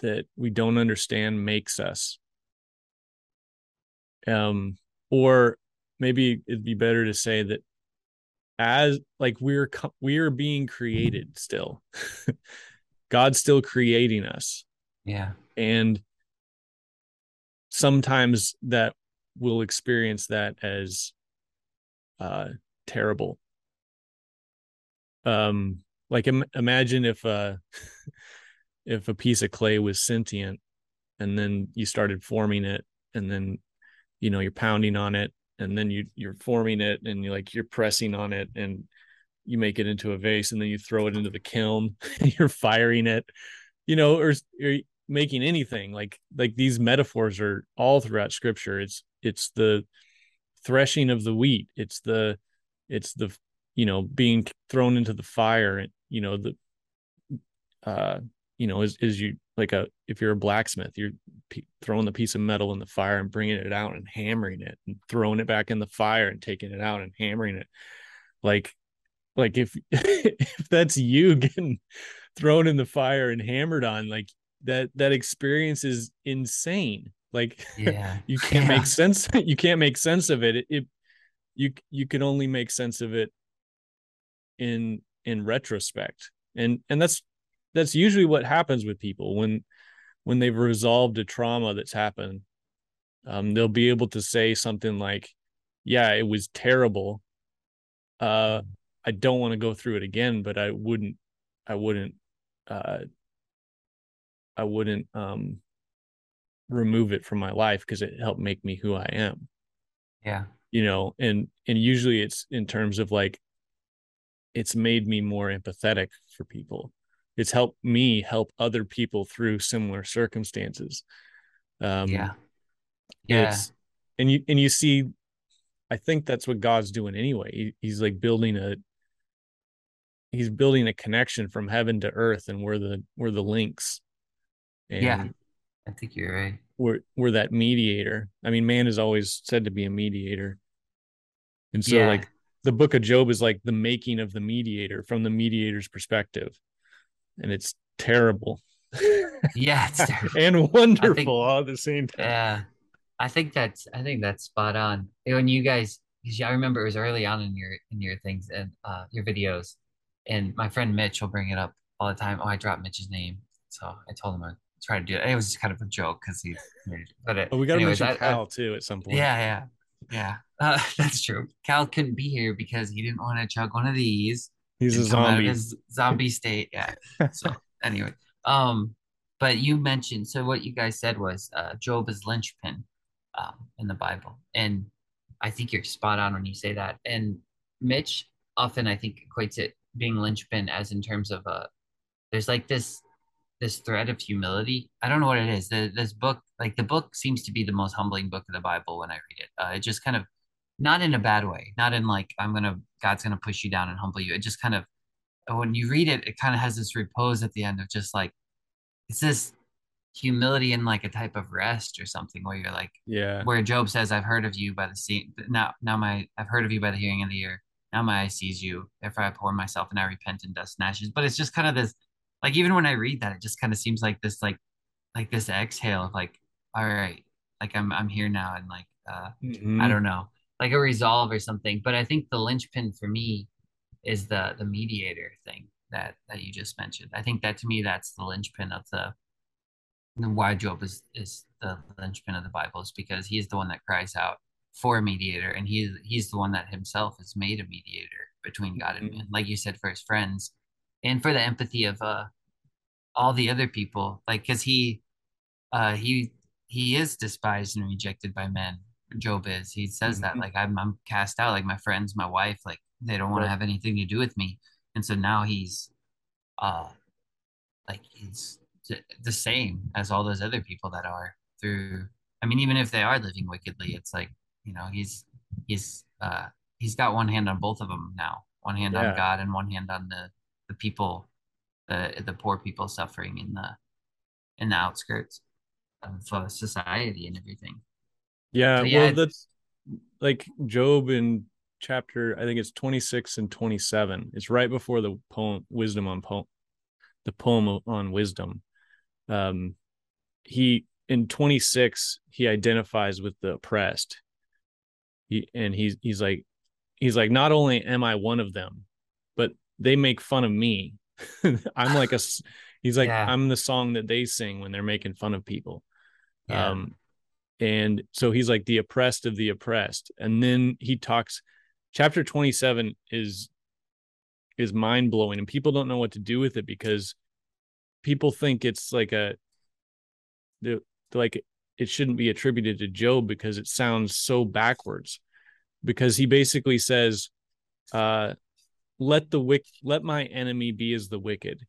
that we don't understand makes us. Um or maybe it'd be better to say that as like we're we're being created still. God's still creating us. Yeah, and sometimes that we'll experience that as uh terrible. Um like Im- imagine if uh if a piece of clay was sentient and then you started forming it and then you know you're pounding on it and then you you're forming it and you like you're pressing on it and you make it into a vase and then you throw it into the kiln and you're firing it you know or, or making anything like like these metaphors are all throughout scripture. It's it's the threshing of the wheat. It's the it's the you know being thrown into the fire. And you know the uh you know is is you like a if you're a blacksmith you're p- throwing the piece of metal in the fire and bringing it out and hammering it and throwing it back in the fire and taking it out and hammering it. Like like if if that's you getting thrown in the fire and hammered on like that that experience is insane like Yeah. you can't Yeah. make sense you can't make sense of it. it it you you can only make sense of it in in retrospect and and that's that's usually what happens with people when when they've resolved a trauma that's happened um they'll be able to say something like yeah it was terrible uh i don't want to go through it again but i wouldn't i wouldn't uh i wouldn't um remove it from my life because it helped make me who i am Yeah. you know and and usually it's in terms of like it's made me more empathetic for people it's helped me help other people through similar circumstances um yeah. Yeah. it's and you and you see i think that's what god's doing anyway he, he's like building a he's building a connection from heaven to earth and we're the we're the links and Yeah. I think you're right. we're we're that mediator i mean man is always said to be a mediator and so Yeah. like the book of job is like the making of the mediator from the mediator's perspective and it's terrible Yeah. It's terrible. and wonderful all at the same time Yeah, I think that's I think that's spot on. When you guys, because I remember it was early on in your in your things and uh your videos, and my friend Mitch will bring it up all the time. Oh, I dropped Mitch's name, so I told him I'd try to do it. It was just kind of a joke because he, but it, we gotta anyways, mention I- cal too at some point yeah, yeah, yeah. Uh, that's true. Cal couldn't be here because he didn't want to chug one of these he's a and come out of zombie zombie state. Yeah. So anyway, um, but you mentioned so what you guys said was uh, Job is linchpin, um, in the Bible, and I think you're spot on when you say that. And Mitch often I think equates it being linchpin as in terms of uh, there's like this this thread of humility. I don't know what it is. The, this book, like the book, seems to be the most humbling book of the Bible when I read it. Uh, it just kind of, not in a bad way, not in like I'm gonna God's gonna push you down and humble you. It just kind of, when you read it, it kind of has this repose at the end of just like, it's this humility and like a type of rest or something where you're like, yeah where Job says, "I've heard of you by the sea. Now, now my I've heard of you by the hearing of the ear. Now my eye sees you. Therefore I pour myself and I repent in dust and ashes." But it's just kind of this, like even when I read that, it just kind of seems like this, like like this exhale of like, all right, like I'm I'm here now, and like uh, Mhm. I don't know, like a resolve or something. But I think the linchpin for me is the the mediator thing that that you just mentioned. I think that to me that's the linchpin of the and why Job is is the linchpin of the Bible is because he's the one that cries out for a mediator, and he's he's the one that himself has made a mediator between God and Mhm. man, like you said, for his friends, and for the empathy of uh all the other people, like because he uh he he is despised and rejected by men. Job is. He says that Mhm. like I'm I'm cast out, like my friends, my wife, like they don't want to have anything to do with me, and so now he's uh like he's th- the same as all those other people that are through i mean even if they are living wickedly it's like you know he's he's uh he's got one hand on both of them now one hand Yeah. on god and one hand on the the people the the poor people suffering in the in the outskirts of uh, society and everything Yeah, So, yeah, well, that's like Job in chapter, I think it's 26 and 27. It's right before the poem Wisdom on poem, the poem on wisdom. Um, he in 26 he identifies with the oppressed. He and he's he's like he's like not only am I one of them, but they make fun of me. I'm like a he's like Yeah. I'm the song that they sing when they're making fun of people. yeah Um, and so he's like the oppressed of the oppressed. And then he talks, chapter 27 is is mind blowing, and people don't know what to do with it because people think it's like a the like it shouldn't be attributed to Job because it sounds so backwards. Because he basically says, uh, let the wick let my enemy be as the wicked.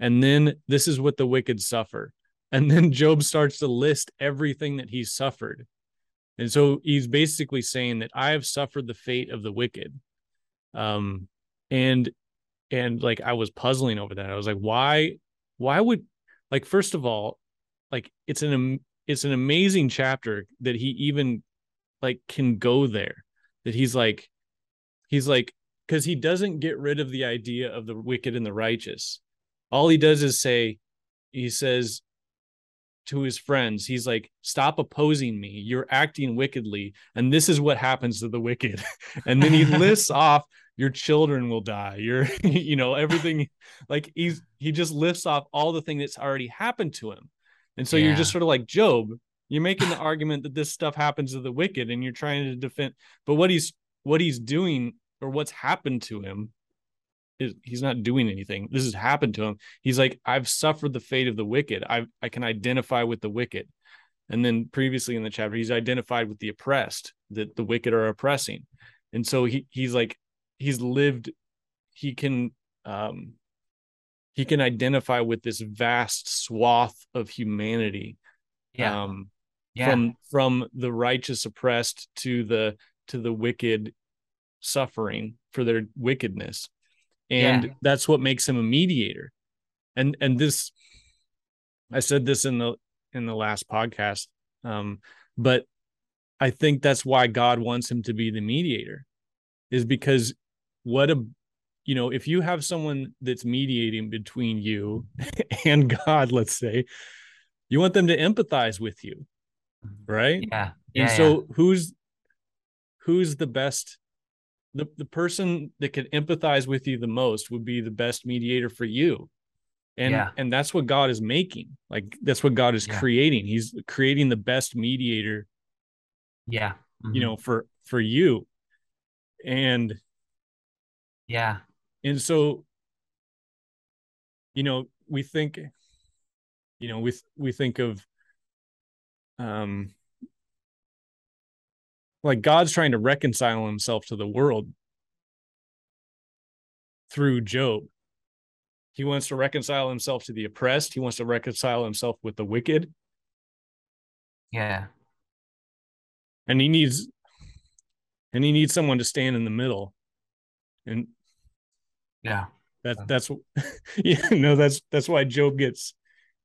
And then this is what the wicked suffer. And then Job starts to list everything that he's suffered. And so he's basically saying that I have suffered the fate of the wicked. Um and and like I was puzzling over that. I was like, why why would like first of all, like it's an it's an amazing chapter that he even like can go there. That he's like he's like because he doesn't get rid of the idea of the wicked and the righteous. All he does is say, he says, to his friends he's like stop opposing me. You're acting wickedly and this is what happens to the wicked. And then he lists off your children will die. You're you know everything. Like he's he just lifts off all the thing that's already happened to him. And so yeah. you're just sort of like job you're making the argument that this stuff happens to the wicked and you're trying to defend but what he's what he's doing or what's happened to him he's not doing anything. This has happened to him. He's like, I've suffered the fate of the wicked. I I can identify with the wicked. And then previously in the chapter, he's identified with the oppressed, that the wicked are oppressing. And so he he's like, he's lived, he can um he can identify with this vast swath of humanity. Yeah. Um yeah. from from the righteous oppressed to the to the wicked suffering for their wickedness. And yeah. that's what makes him a mediator. And and this i said this in the in the last podcast um but i think that's why god wants him to be the mediator is because what a you know if you have someone that's mediating between you and god let's say you want them to empathize with you right? Yeah, yeah and so yeah. who's who's the best the, the person that can empathize with you the most would be the best mediator for you and yeah. and that's what god is making like that's what god is yeah. creating he's creating the best mediator yeah mm-hmm. you know for for you and yeah and so you know we think you know we we think of um like God's trying to reconcile himself to the world through Job. He wants to reconcile himself to the oppressed, he wants to reconcile himself with the wicked. Yeah. And he needs and he needs someone to stand in the middle. And yeah. That that's yeah, no, that's that's why Job gets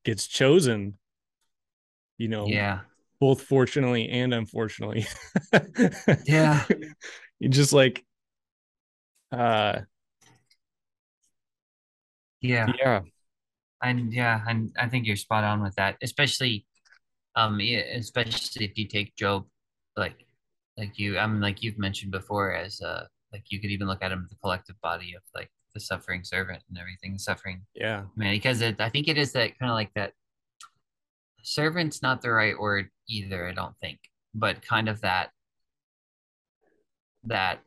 gets chosen. You know, yeah both fortunately and unfortunately. yeah. You just like uh yeah. Yeah. And yeah, and I think you're spot on with that, especially um especially if you take Job like like you I mean like you've mentioned before as uh like you could even look at him the collective body of like the suffering servant and everything suffering yeah man because it, i think it is that kind of like that servant's not the right word either, I don't think, but kind of that that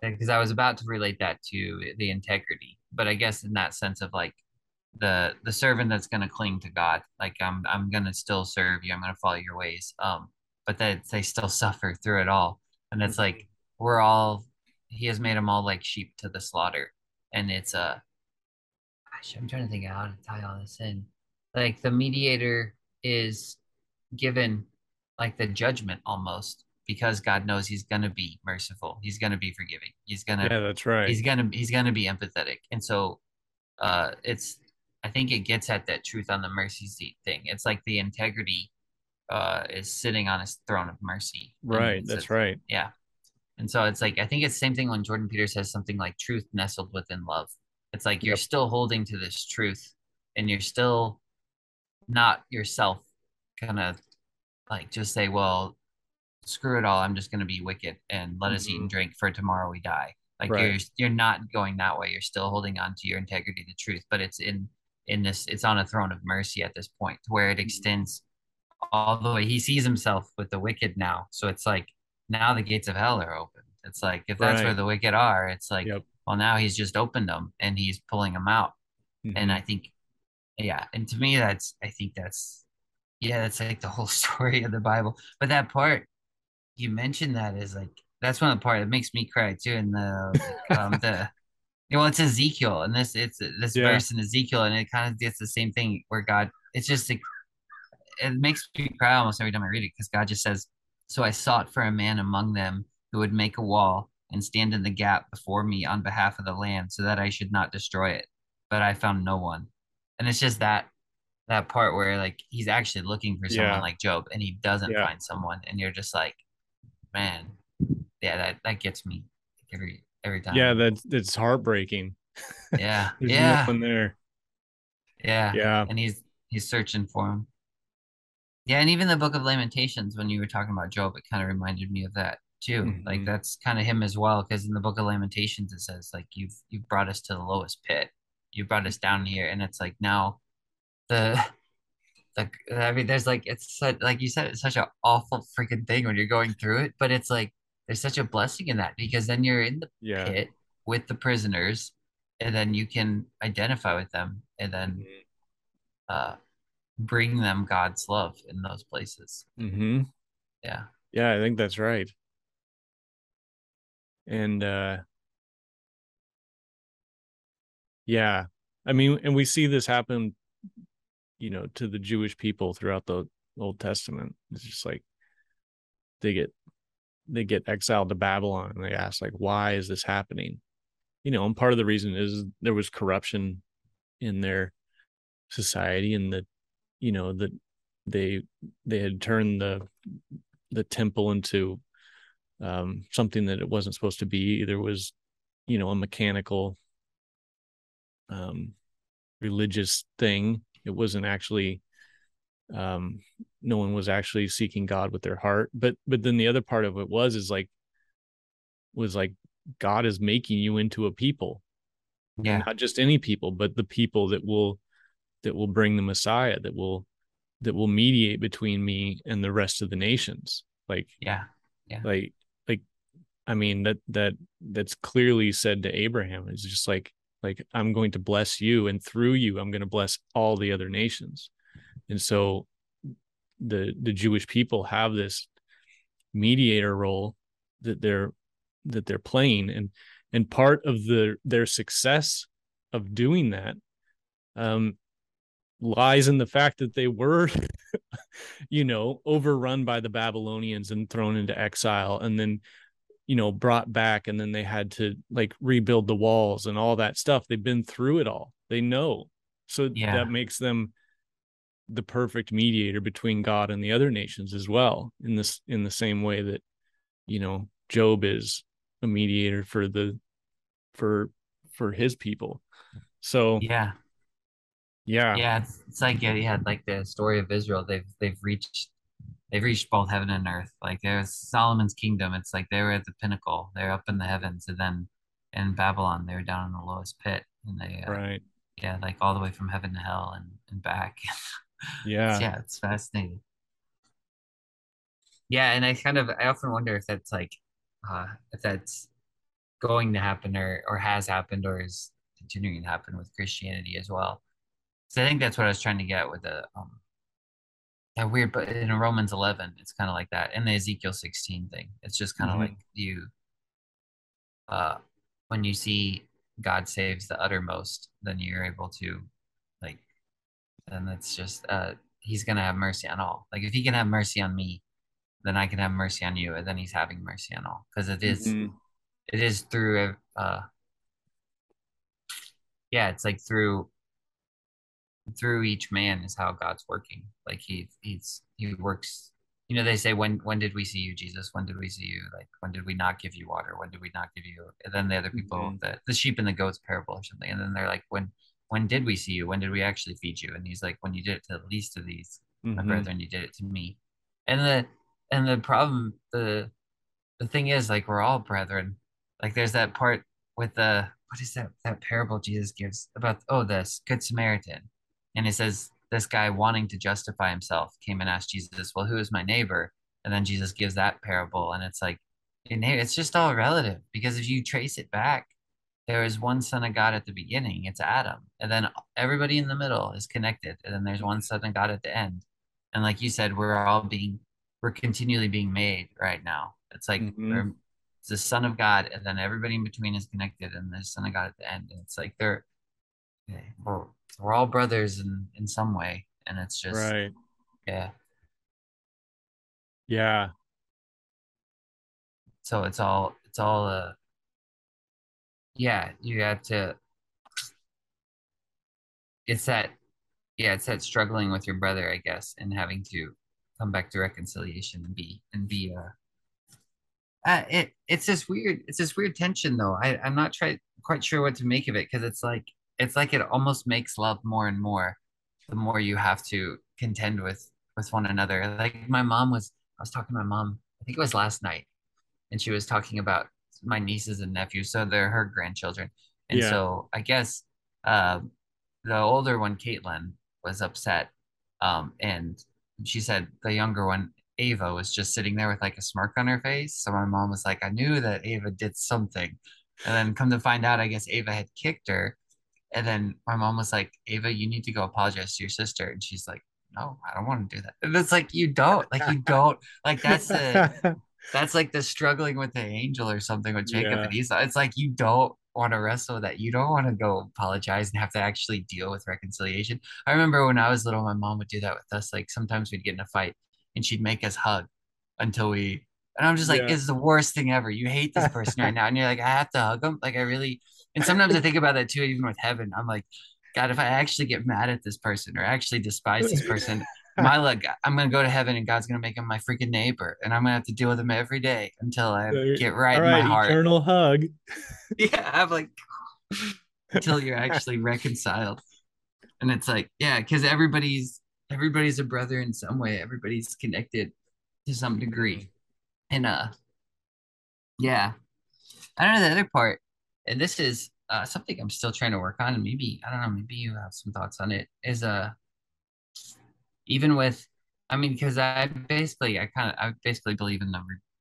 because I was about to relate that to the integrity, but I guess in that sense of like the the servant that's going to cling to God, like I'm I'm going to still serve you, I'm going to follow your ways, um, but that they still suffer through it all, and it's like we're all He has made them all like sheep to the slaughter, and it's a uh, gosh, I'm trying to think of how to tie all this in like the mediator is given like the judgment almost because God knows he's going to be merciful. He's going to be forgiving. He's going to Yeah, that's right. He's going to he's going to be empathetic. And so uh it's I think it gets at that truth on the mercy seat thing. It's like the integrity uh is sitting on his throne of mercy. Right, that's right. Yeah. And so it's like I think it's the same thing when Jordan Peter says something like truth nestled within love. It's like you're still holding to this truth and you're still not yourself kind of like just say, well, screw it all. I'm just going to be wicked and let mm-hmm. us eat and mm-hmm. drink for tomorrow we die. Like right. you're you're not going that way. You're still holding on to your integrity, the truth, but it's in in this. It's on a throne of mercy at this point, where it mm-hmm. extends all the way. He sees himself with the wicked now, so it's like now the gates of hell are open. It's like if that's right. where the wicked are, it's like yep. well now he's just opened them and he's pulling them out. Mm-hmm. And I think yeah and to me that's i think that's yeah that's like the whole story of the bible but that part you mentioned that is like that's one of the part that makes me cry too in the um the you know it's ezekiel and this it's this yeah. verse in ezekiel and it kind of gets the same thing where god it's just like it makes me cry almost every time i read it because god just says so i sought for a man among them who would make a wall and stand in the gap before me on behalf of the land so that i should not destroy it but I found no one. And it's just that that part where like he's actually looking for someone Yeah. like Job and he doesn't Yeah. find someone and you're just like, man, yeah, that that gets me every every time. Yeah, that's that's heartbreaking. yeah, There's yeah, no there. yeah, Yeah. and he's he's searching for him. Yeah, and even the Book of Lamentations, when you were talking about Job, it kind of reminded me of that too. Like Mhm. that's kind of him as well, because in the Book of Lamentations it says like you've you've brought us to the lowest pit, you brought us down here, and it's like now the the I mean, there's like it's such like you said, it's such an awful freaking thing when you're going through it, but it's like there's such a blessing in that because then you're in the Yeah. pit with the prisoners, and then you can identify with them, and then Mhm. uh bring them God's love in those places. mm-hmm. Yeah. Yeah, I think that's right. And uh yeah. I mean, and we see this happen, you know, to the Jewish people throughout the Old Testament. It's just like they get they get exiled to Babylon and they ask like why is this happening? You know, and part of the reason is there was corruption in their society and that you know that they they had turned the the temple into um, something that it wasn't supposed to be. There was, you know, a mechanical, um, religious thing. It wasn't actually, um, no one was actually seeking God with their heart. But but then the other part of it was is like, was like God is making you into a people, Yeah. not just any people, but the people that will that will bring the Messiah, that will that will mediate between me and the rest of the nations. Like Yeah. like like i mean that that that's clearly said to abraham it's just like like i'm going to bless you and through you i'm going to bless all the other nations. And so the the jewish people have this mediator role that they're that they're playing. And and part of the their success of doing that um lies in the fact that they were you know overrun by the babylonians and thrown into exile and then you know brought back and then they had to like rebuild the walls and all that stuff they've been through it all they know so Yeah. that makes them the perfect mediator between god and the other nations as well in this in the same way that you know job is a mediator for the for for his people so Yeah. yeah Yeah. It's, it's like yeah, yeah, like the story of Israel. They've they've reached they've reached both heaven and earth. Like there's Solomon's kingdom. It's like they were at the pinnacle. They're up in the heavens, and then in Babylon they were down in the lowest pit, and they uh, right yeah, like all the way from heaven to hell and and back. yeah yeah, it's fascinating. Yeah, and I kind of I often wonder if that's like uh if that's going to happen or or has happened or is continuing to happen with Christianity as well. So I think that's what I was trying to get with the um that weird but in Romans 11 it's kind of like that in the Ezekiel 16 thing. It's just kind of Mhm. like you uh when you see God saves the uttermost, then you're able to like and it's just uh he's gonna have mercy on all. Like if he can have mercy on me, then I can have mercy on you, and then he's having mercy on all. Because it is Mhm. it is through uh yeah, it's like through through each man is how God's working. Like he he's he works. You know, they say when when did we see you, Jesus? When did we see you? Like when did we not give you water? When did we not give you? And then the other people, Mhm. the the sheep and the goats parable or something. And then they're like, when when did we see you? When did we actually feed you? And he's like, when you did it to the least of these, my Mhm. brethren, you did it to me. And the and the problem, the the thing is, like we're all brethren. Like there's that part with the what is that that parable Jesus gives about oh this good Samaritan, and it says this guy wanting to justify himself came and asked Jesus, well, who is my neighbor? And then Jesus gives that parable, and it's like it's just all relative because if you trace it back, there is one son of God at the beginning, it's Adam, and then everybody in the middle is connected, and then there's one son of God at the end, and like you said, we're all being we're continually being made right now. It's like Mhm. we're it's the Son of God, and then everybody in between is connected, and the Son of God at the end. And it's like they're we're, we're all brothers in in some way, and it's just right yeah. yeah So it's all it's all uh yeah. You have to it's that yeah, it's that struggling with your brother, I guess, and having to come back to reconciliation and be and be uh uh, it it's this weird it's this weird tension though. I I'm not try, quite sure what to make of it because it's like it's like it almost makes love more and more the more you have to contend with with one another. Like my mom was I was talking to my mom, I think it was last night, and she was talking about my nieces and nephews, so they're her grandchildren. And Yeah. so I guess uh, the older one, Caitlin, was upset. Um, and she said the younger one, Ava, was just sitting there with like a smirk on her face. So my mom was like, I knew that Ava did something. And then come to find out, I guess Ava had kicked her. And then my mom was like, Ava, you need to go apologize to your sister. And she's like, No, I don't want to do that. And it's like you don't, like you don't, like that's the that's like the struggling with the angel or something with Jacob Yeah. and Esau. It's like you don't want to wrestle with that. You don't want to go apologize and have to actually deal with reconciliation. I remember when I was little, my mom would do that with us. Like sometimes we'd get in a fight and she'd make us hug until we and I'm just like, Yeah. it's the worst thing ever. You hate this person right now. And you're like, I have to hug them. Like I really and sometimes I think about that too, even with heaven. I'm like, God, if I actually get mad at this person or actually despise this person, my luck, I'm gonna go to heaven and God's gonna make him my freaking neighbor, and I'm gonna have to deal with him every day until I get right in my heart. eternal hug. Yeah, I'm like until you're actually reconciled, and it's like yeah, because everybody's everybody's a brother in some way. Everybody's connected to some degree, and uh, yeah, I don't know the other part, and this is uh something I'm still trying to work on, and maybe I don't know, maybe you have some thoughts on it. Is uh even with i mean because i basically i kind of i basically believe in the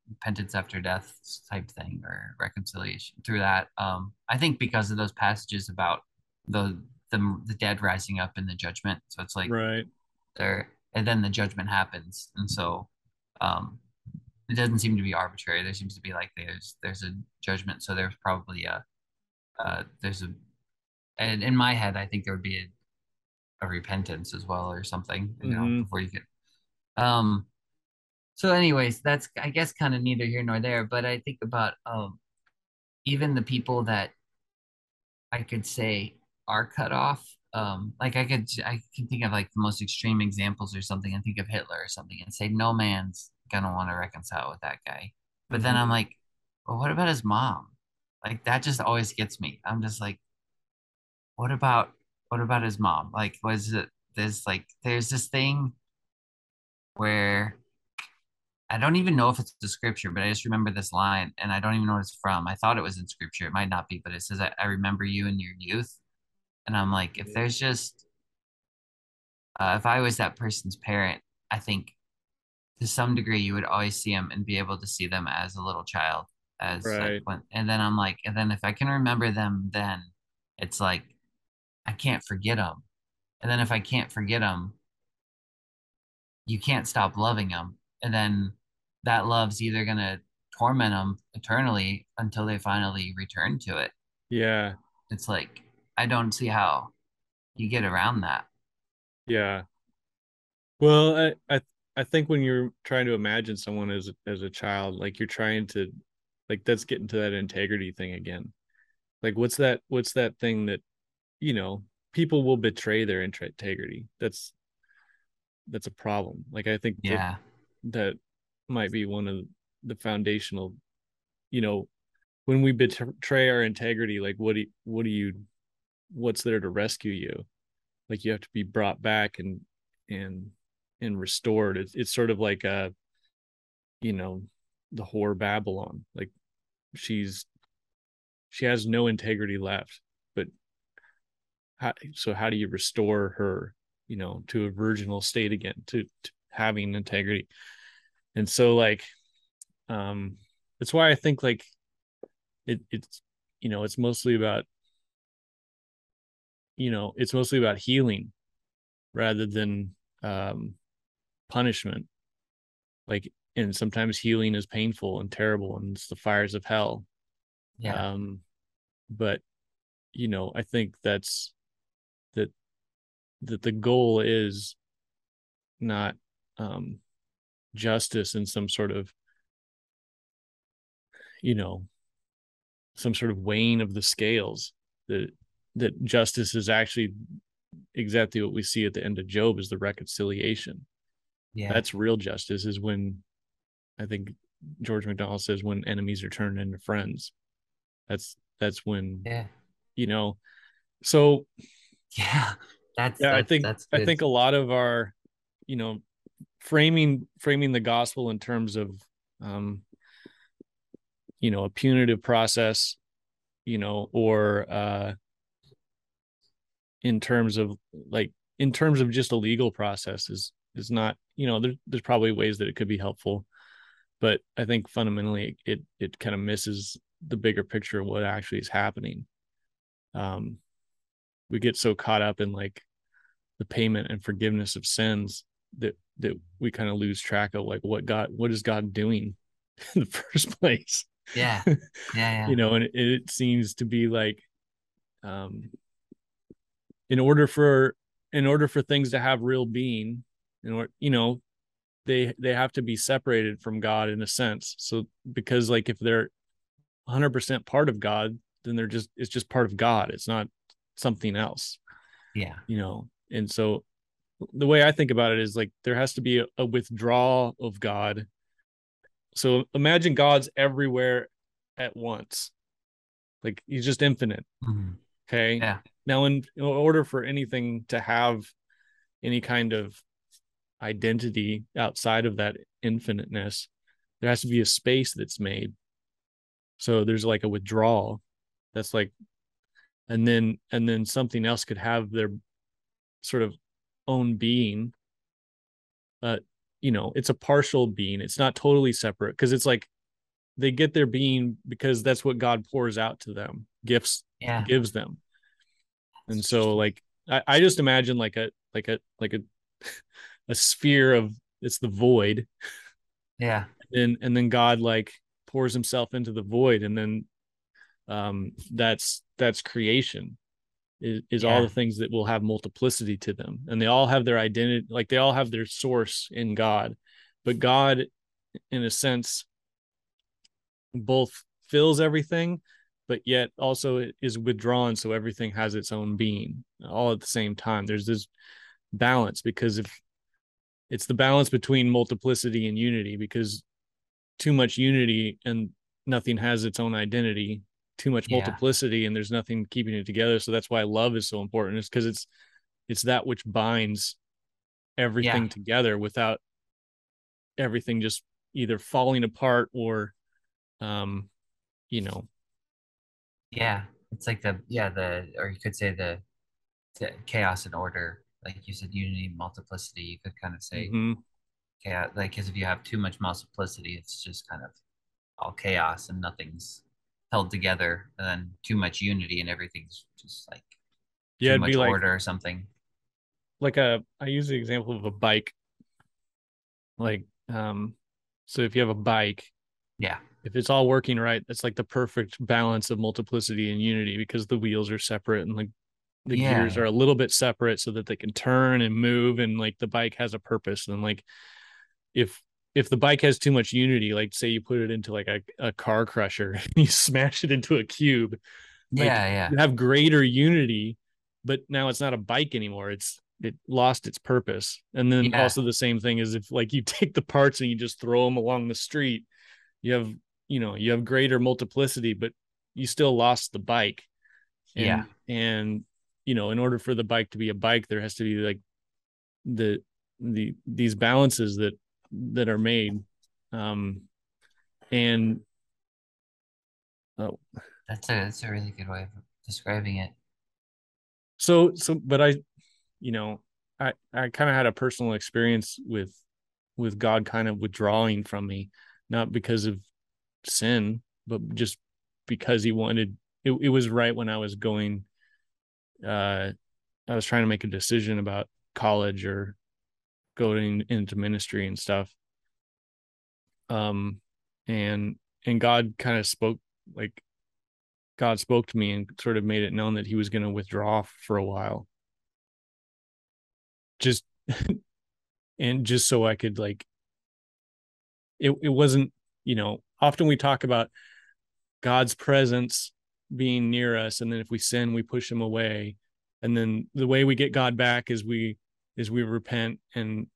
repentance after death type thing or reconciliation through that um i think because of those passages about the the, the dead rising up in the judgment so it's like Right. there and then the judgment happens and so um it doesn't seem to be arbitrary there seems to be like there's there's a judgment so there's probably a uh there's a and in my head i think there would be a, a repentance as well or something you know Mhm. before you get um so anyways that's i guess kind of neither here nor there but i think about um even the people that i could say are cut off um like i could i can think of like the most extreme examples or something and think of hitler or something and say no man's gonna want to reconcile with that guy but then Mhm. i'm like well what about his mom like that just always gets me i'm just like what about what about his mom like was it there's like there's this thing where I don't even know if it's the scripture, but I just remember this line and I don't even know what it's from. I thought it was in scripture. It might not be, but it says, I, I remember you in your youth. And I'm like, if there's just, uh, if I was that person's parent, I think to some degree you would always see them and be able to see them as a little child, as like Right. when, and then I'm like, and then if I can remember them, then it's like, I can't forget them. And then if I can't forget them, you can't stop loving them. And then that love's either going to torment them eternally until they finally return to it. Yeah. It's like, I don't see how you get around that. Yeah. Well, I, I I think when you're trying to imagine someone as as a child, like you're trying to like that's getting to that integrity thing again. Like what's that what's that thing that you know, people will betray their integrity. That's that's a problem. Like I think that that might be one of the foundational, you know, when we betray our integrity, like what do you, what do you what's there to rescue you? Like you have to be brought back and and and restored. It's it's sort of like a, you know, the whore Babylon. Like she's she has no integrity left. But how, so how do you restore her, you know, to a virginal state again, to, to having integrity? And so like, um, that's why I think like it it's you know it's mostly about you know it's mostly about healing rather than um punishment like and sometimes healing is painful and terrible and it's the fires of hell Yeah. um but you know i think that's that that the goal is not um justice in some sort of you know some sort of weighing of the scales that that justice is actually exactly what we see at the end of Job is the reconciliation. Yeah. That's real justice is when I think George MacDonald says when enemies are turned into friends. That's that's when yeah. you know. So yeah, that's yeah, that's, I think that's I think a lot of our, you know, framing framing the gospel in terms of um you know, a punitive process, you know, or uh in terms of like in terms of just a legal process is is not you know there, there's probably ways that it could be helpful but i think fundamentally it it kind of misses the bigger picture of what actually is happening. Um we get so caught up in like the payment and forgiveness of sins that that we kind of lose track of like what god what is god doing in the first place? Yeah. Yeah, yeah. you know and it, it seems to be like um in order for in order for things to have real being in order you know they they have to be separated from god in a sense. So because like if they're 100% part of god then they're just it's just part of god. It's not something else yeah. you know? And so the way i think about it is like there has to be a, a withdrawal of god. So imagine god's everywhere at once. Like he's just infinite. Mm-hmm. okay? Yeah. Now, in, in order for anything to have any kind of identity outside of that infiniteness, there has to be a space that's made. So there's like a withdrawal that's like, and then, and then something else could have their sort of own being. Uh, you know, it's a partial being. It's not totally separate because it's like they get their being because that's what God pours out to them, gifts yeah. gives them and so like I, I just imagine like a like a like a a sphere of it's the void. Yeah. And and then god like pours himself into the void and then um that's that's creation is, is yeah. all the things that will have multiplicity to them. And they all have their identity like they all have their source in god. But god in a sense both fills everything but yet also it is withdrawn so everything has its own being all at the same time. There's this balance because if it's the balance between multiplicity and unity because too much unity and nothing has its own identity. Too much multiplicity and there's nothing keeping it together. So that's why love is so important. Is because it's it's that which binds everything yeah. together without everything just either falling apart or um you know. Yeah, it's like the yeah the or you could say the, the chaos and order. Like you said, unity, multiplicity. You could kind of say mm-hmm. chaos. Like because if you have too much multiplicity, it's just kind of all chaos and nothing's held together. And then too much unity and everything's just like yeah, too much like, order or something. Like a, I use the example of a bike. Like, um, so if you have a bike, yeah, if it's all working right, it's like the perfect balance of multiplicity and unity because the wheels are separate and like the yeah. gears are a little bit separate so that they can turn and move and like the bike has a purpose. And like if if the bike has too much unity, like say you put it into like a, a car crusher and you smash it into a cube, like, yeah, yeah, you have greater unity, but now it's not a bike anymore. It's it lost its purpose. And then yeah. also the same thing is if like you take the parts and you just throw them along the street, you have you know you have greater multiplicity but you still lost the bike and, yeah and you know in order for the bike to be a bike there has to be like the the these balances that that are made. Um and oh. That's a that's a really good way of describing it. So so but i you know i i kind of had a personal experience with with god kind of withdrawing from me not because of sin, but just because he wanted it, it was right when I was going uh I was trying to make a decision about college or going into ministry and stuff. Um and and God kind of spoke like God spoke to me and sort of made it known that he was going to withdraw for a while. Just and just so I could like it it wasn't, you know, often we talk about God's presence being near us, and then if we sin, we push him away. and then the way we get god back is we is we repent and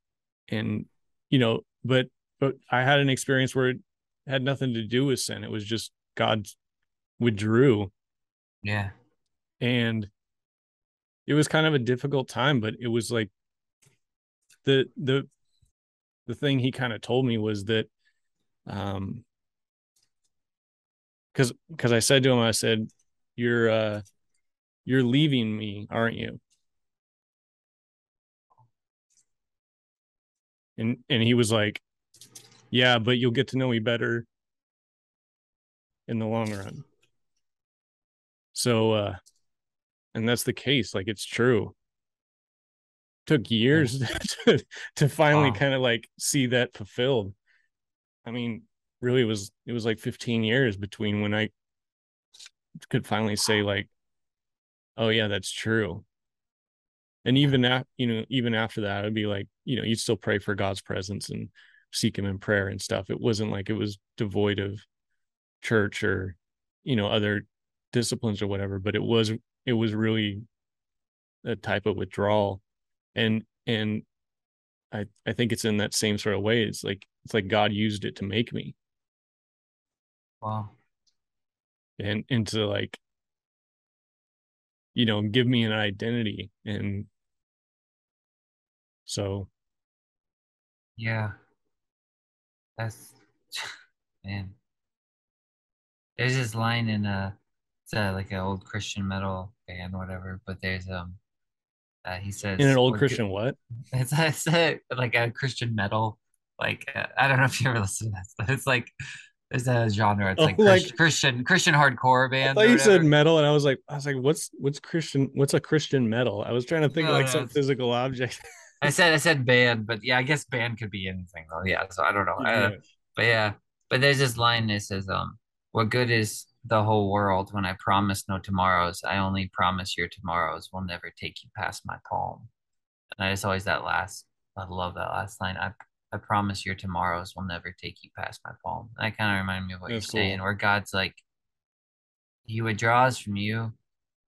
and you know but but i had an experience where it had nothing to do with sin it was just god withdrew Yeah. and it was kind of a difficult time but it was like the the the thing he kind of told me was that um because because i said to him i said you're uh you're leaving me aren't you? And and he was like yeah but you'll get to know me better in the long run. So uh and that's the case like it's true. Took years to, to finally Wow. kind of like see that fulfilled. I mean really it was it was like 15 years between when i could finally say like oh yeah that's true. And even after you know even after that i'd be like you know you'd still pray for god's presence and seek him in prayer and stuff. It wasn't like it was devoid of church or you know other disciplines or whatever but it was it was really a type of withdrawal. And and i i think it's in that same sort of way. It's like it's like god used it to make me Wow. and and to like you know give me an identity and so Yeah. That's man. There's this line in a it's a, like an old Christian metal band whatever, but there's um uh, he says in an old "We're christian what It's, it's a, like a Christian metal like uh, I don't know if you ever listen to this, but it's like there's a genre. It's Oh, like, like- Christian Christian hardcore I band. thought you said metal, and I was like, I was like, what's what's Christian? What's a Christian metal? I was trying to think No, like no, some it's- physical object. I said I said band, but yeah, I guess band could be anything though. Yeah, so I don't know. Yeah. But yeah, but there's this line that says, um, what good is the whole world when I promise no tomorrows? I only promise your tomorrows will never take you past my palm. And I just always that last, I love that last line. I I promise your tomorrows will never take you past my palm. That kind of reminded me of what That's you're saying, where God's like, He withdraws from you.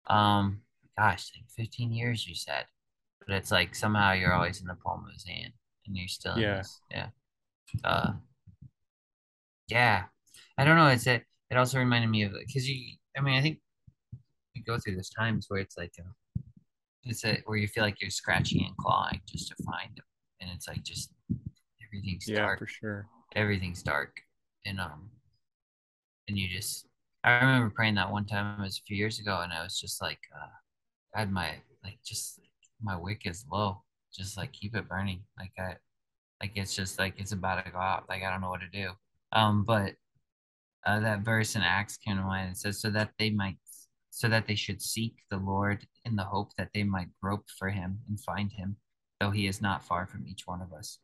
Um, gosh, like 15 years you said, but it's like somehow you're always in the palm of His hand, and you're still in Yeah. His, yeah. Uh, yeah, I don't know. It's it. It also reminded me of because you. I mean, I think you go through those times where it's like, uh, it's a where you feel like you're scratching and clawing just to find them, and it's like just everything's Yeah, dark. for sure. Everything's dark, and um, and you just. I remember praying that one time. It was a few years ago, and I was just like, uh, I had my like just my wick is low. Just like keep it burning. Like I, like it's just like it's about to go out. Like I don't know what to do. Um, but uh, that verse in Acts came to mind. It says, "So that they might, so that they should seek the Lord in the hope that they might grope for Him and find Him, though He is not far from each one of us."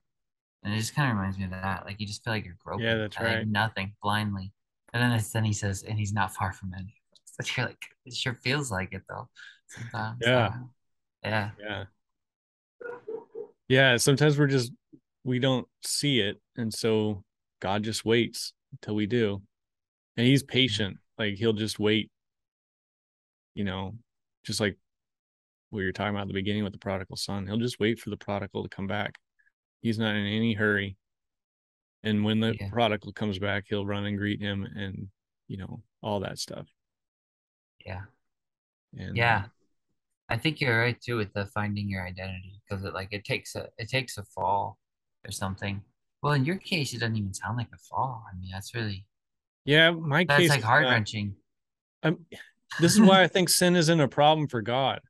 And it just kind of reminds me of that. Like you just feel like you're groping, Yeah, that's at, like, right. nothing blindly, and then it's, then He says, "And He's not far from any of us." So you're like, it sure feels like it though. Sometimes, Yeah. yeah, Yeah. Yeah. Sometimes we're just we don't see it, and so God just waits until we do, and He's mm-hmm. patient. Like He'll just wait. You know, just like we were talking about at the beginning with the prodigal son. He'll just wait for the prodigal to come back. He's not in any hurry. And when the Yeah. prodigal comes back, he'll run and greet him and, you know, all that stuff. yeah. And Yeah. Um, I think you're right too with the finding your identity because it like it takes a it takes a fall or something. Well, in your case, it doesn't even sound like a fall. I mean, that's really yeah, my that's case like heart wrenching. I'm, this is why I think sin isn't a problem for God.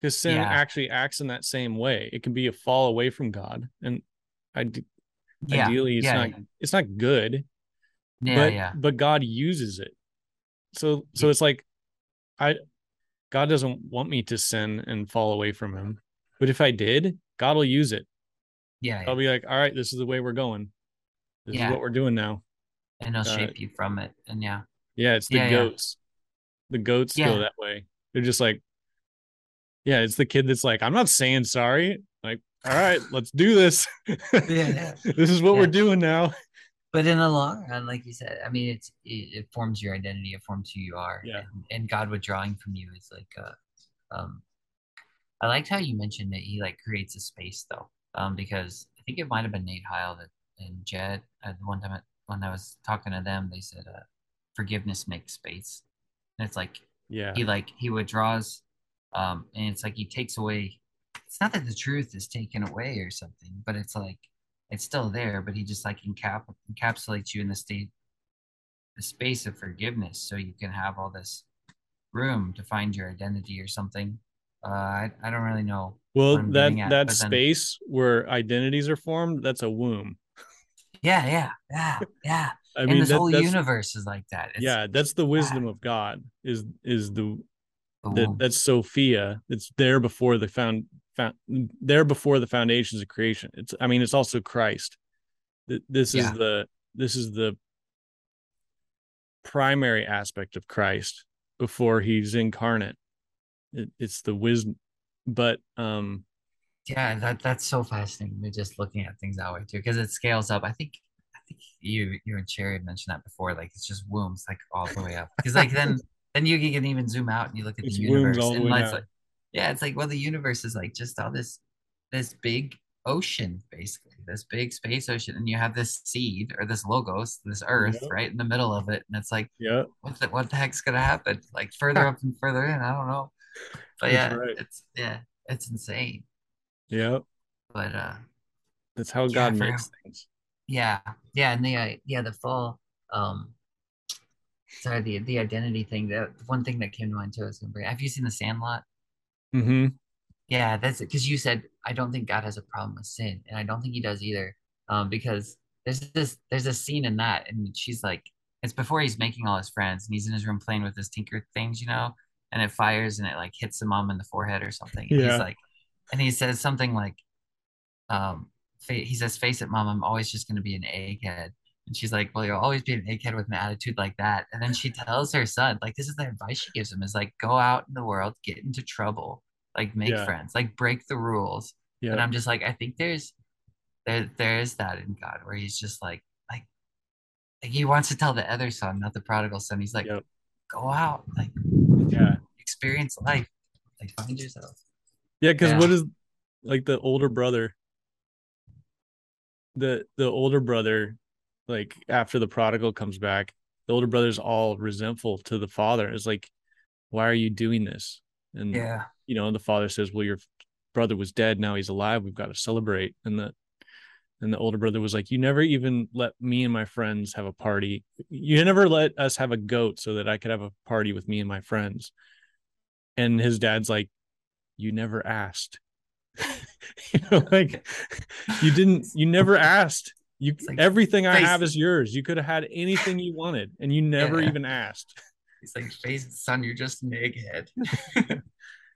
Because sin Yeah. actually acts in that same way. It can be a fall away from God. And I Yeah, ideally it's yeah, not yeah, it's not good. yeah, but yeah. but God uses it. So so it's like I God doesn't want me to sin and fall away from him. But if I did, God will use it. yeah, I'll be like, all right, this is the way we're going. This is what we're doing now. and it'll uh, shape you from it. And yeah, Yeah, it's the goats. The goats go that way. They're just like, yeah, it's the kid that's like, I'm not saying sorry. All right, let's do this. yeah. this is what we're doing now. but in the long run, like you said, I mean, it's it, it forms your identity. It forms who you are. Yeah. And, and God withdrawing from you is like uh, um, I liked how you mentioned that he like creates a space though, um, because I think it might have been Nate Heil that and Jed at one time when I was talking to them, they said uh, forgiveness makes space, and it's like Yeah. he like he withdraws, um, and it's like he takes away. It's not that the truth is taken away or something, but it's like it's still there, but he just like encap encapsulates you in the state, the space of forgiveness, so you can have all this room to find your identity or something. Uh, I I don't really know Well, that at, that but then space where identities are formed, that's a womb. yeah, yeah, yeah, yeah. I And mean, this that, whole universe is like that. It's yeah, that's the yeah, wisdom of God. Is is the the that that's Sophia. It's there before the found, found there before the foundations of creation. It's I mean, it's also Christ. This is Yeah, the this is the primary aspect of Christ before he's incarnate. It, it's the wisdom, but um, yeah. That that's so fascinating. We're just looking at things that way too, because it scales up. I think I think you you and Cherry mentioned that before. Like it's just wombs, like all the way up. Because like then then you can even zoom out and you look at the it's wombs universe, the and way it's like. Yeah, it's like well, the universe is like just all this this big ocean, basically, this big space ocean, and you have this seed or this logos, this Earth, Yeah, right in the middle of it, and it's like yeah, what the what the heck's gonna happen? Like further up and further in, I don't know. But yeah, right. it's yeah, it's insane. Yeah, But uh that's how yeah, God I makes things. Yeah, yeah, and the uh, yeah, the fall um sorry, the the identity thing, the one thing that came to mind too is gonna bring have you seen the Sandlot? Hmm Yeah, that's it. Because you said I don't think God has a problem with sin, and I don't think he does either. Um, because there's this there's a scene in that, and she's like, it's before he's making all his friends, and he's in his room playing with his tinker things, you know, and it fires and it like hits the mom in the forehead or something, and he's Yeah, like, and he says something like, um, fa- he says, "Face it, mom, I'm always just gonna be an egghead." And she's like, "Well, you'll always be an egghead with an attitude like that." And then she tells her son, like, this is the advice she gives him: is like, go out in the world, get into trouble, like make yeah, friends, like break the rules. And I'm just like, I think there's there there is that in God where he's just like like like he wants to tell the other son, not the prodigal son. He's like, yeah, go out, like yeah, experience life, like find yourself. yeah. Because Yeah, what is like the older brother? The the older brother, like after the prodigal comes back, the older brother's all resentful to the father. It's like, why are you doing this? And yeah, you know, the father says, "Well, your brother was dead. Now he's alive. We've got to celebrate." And the and the older brother was like, "You never even let me and my friends have a party. You never let us have a goat so that I could have a party with me and my friends." And his dad's like, "You never asked." you know, like you didn't. You never asked. You like everything I have is yours. You could have had anything you wanted, and you never yeah. even asked. He's like, face son, you're just an egghead. yeah,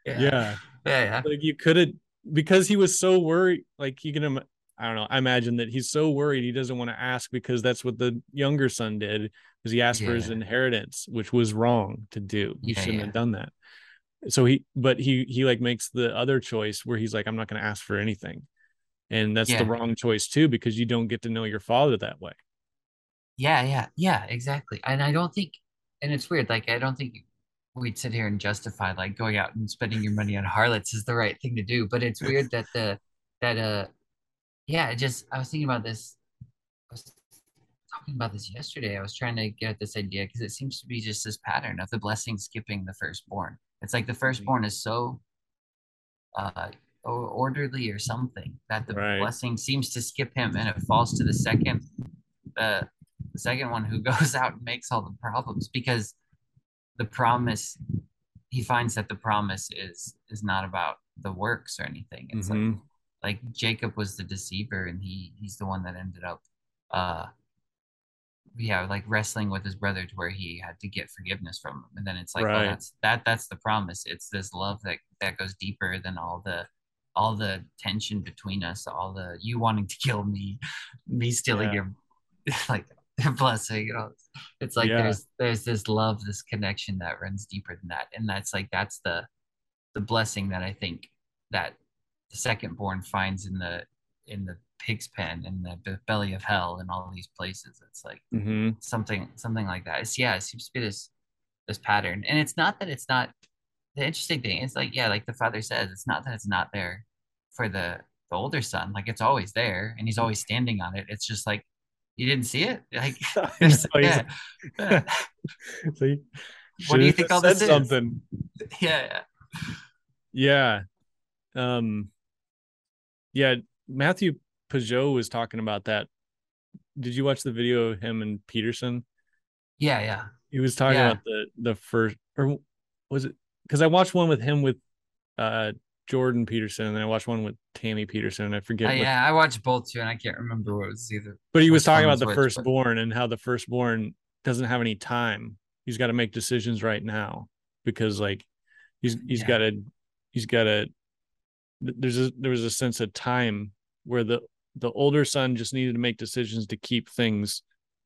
Yeah, yeah, yeah, like you could have because he was so worried like you can i don't know i imagine that he's so worried he doesn't want to ask because that's what the younger son did because he asked for his inheritance which was wrong to do he yeah, shouldn't yeah, have done that so he but he he like makes the other choice where he's like i'm not going to ask for anything and that's the wrong choice too because you don't get to know your father that way yeah, yeah, yeah, exactly. And I don't think, and it's weird. Like I don't think we'd sit here and justify like going out and spending your money on harlots is the right thing to do. But it's weird that the that uh yeah, it just I was thinking about this. I was talking about this yesterday. I was trying to get at this idea because it seems to be just this pattern of the blessing skipping the firstborn. It's like the firstborn is so uh orderly or something that the right. blessing seems to skip him and it falls to the second the, the second one who goes out and makes all the problems because the promise he finds that the promise is is not about the works or anything. It's like mm-hmm. like jacob was the deceiver and he he's the one that ended up uh yeah like wrestling with his brother to where he had to get forgiveness from him. And then it's like right. that's that that's the promise. It's this love that that goes deeper than all the all the tension between us all the you wanting to kill me me stealing yeah. your like blessing you know? It's like yeah. there's there's this love this connection that runs deeper than that and that's like that's the the blessing that i think that the second born finds in the in the pig's pen in the belly of hell and all these places. It's like mm-hmm. something something like that. It's yeah it seems to be this this pattern. And it's not that it's not the interesting thing is like yeah, like the father says, it's not that it's not there for the the older son. Like it's always there, and he's always standing on it. It's just like you didn't see it. Like yeah. so you what do you think all this is? something. Yeah, yeah, yeah. Um, yeah. Matthieu Pageau was talking about that. Did you watch the video of him and Peterson? Yeah, yeah. He was talking yeah. about the the first, or was it? Because I watched one with him with uh Jordan Peterson, and then I watched one with Tammy Peterson. And I forget. Uh, yeah, I watched both too, and I can't remember what it was either. But he was talking about the which, firstborn but... and how the firstborn doesn't have any time. He's got to make decisions right now because, like, he's he's yeah. got to he's got to. There's a there was a sense of time where the the older son just needed to make decisions to keep things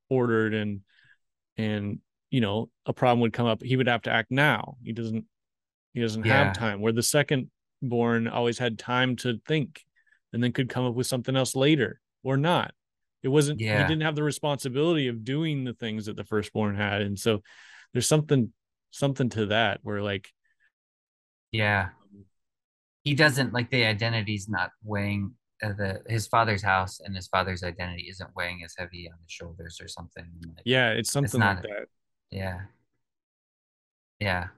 ordered and and you know a problem would come up he would have to act now he doesn't he doesn't yeah. have time where the second born always had time to think and then could come up with something else later or not it wasn't yeah. he didn't have the responsibility of doing the things that the firstborn had and so there's something something to that where like yeah he doesn't like the identity's not weighing uh, the his father's house and his father's identity isn't weighing as heavy on his shoulders or something. Like, yeah, it's something it's not, like that. Yeah. Yeah.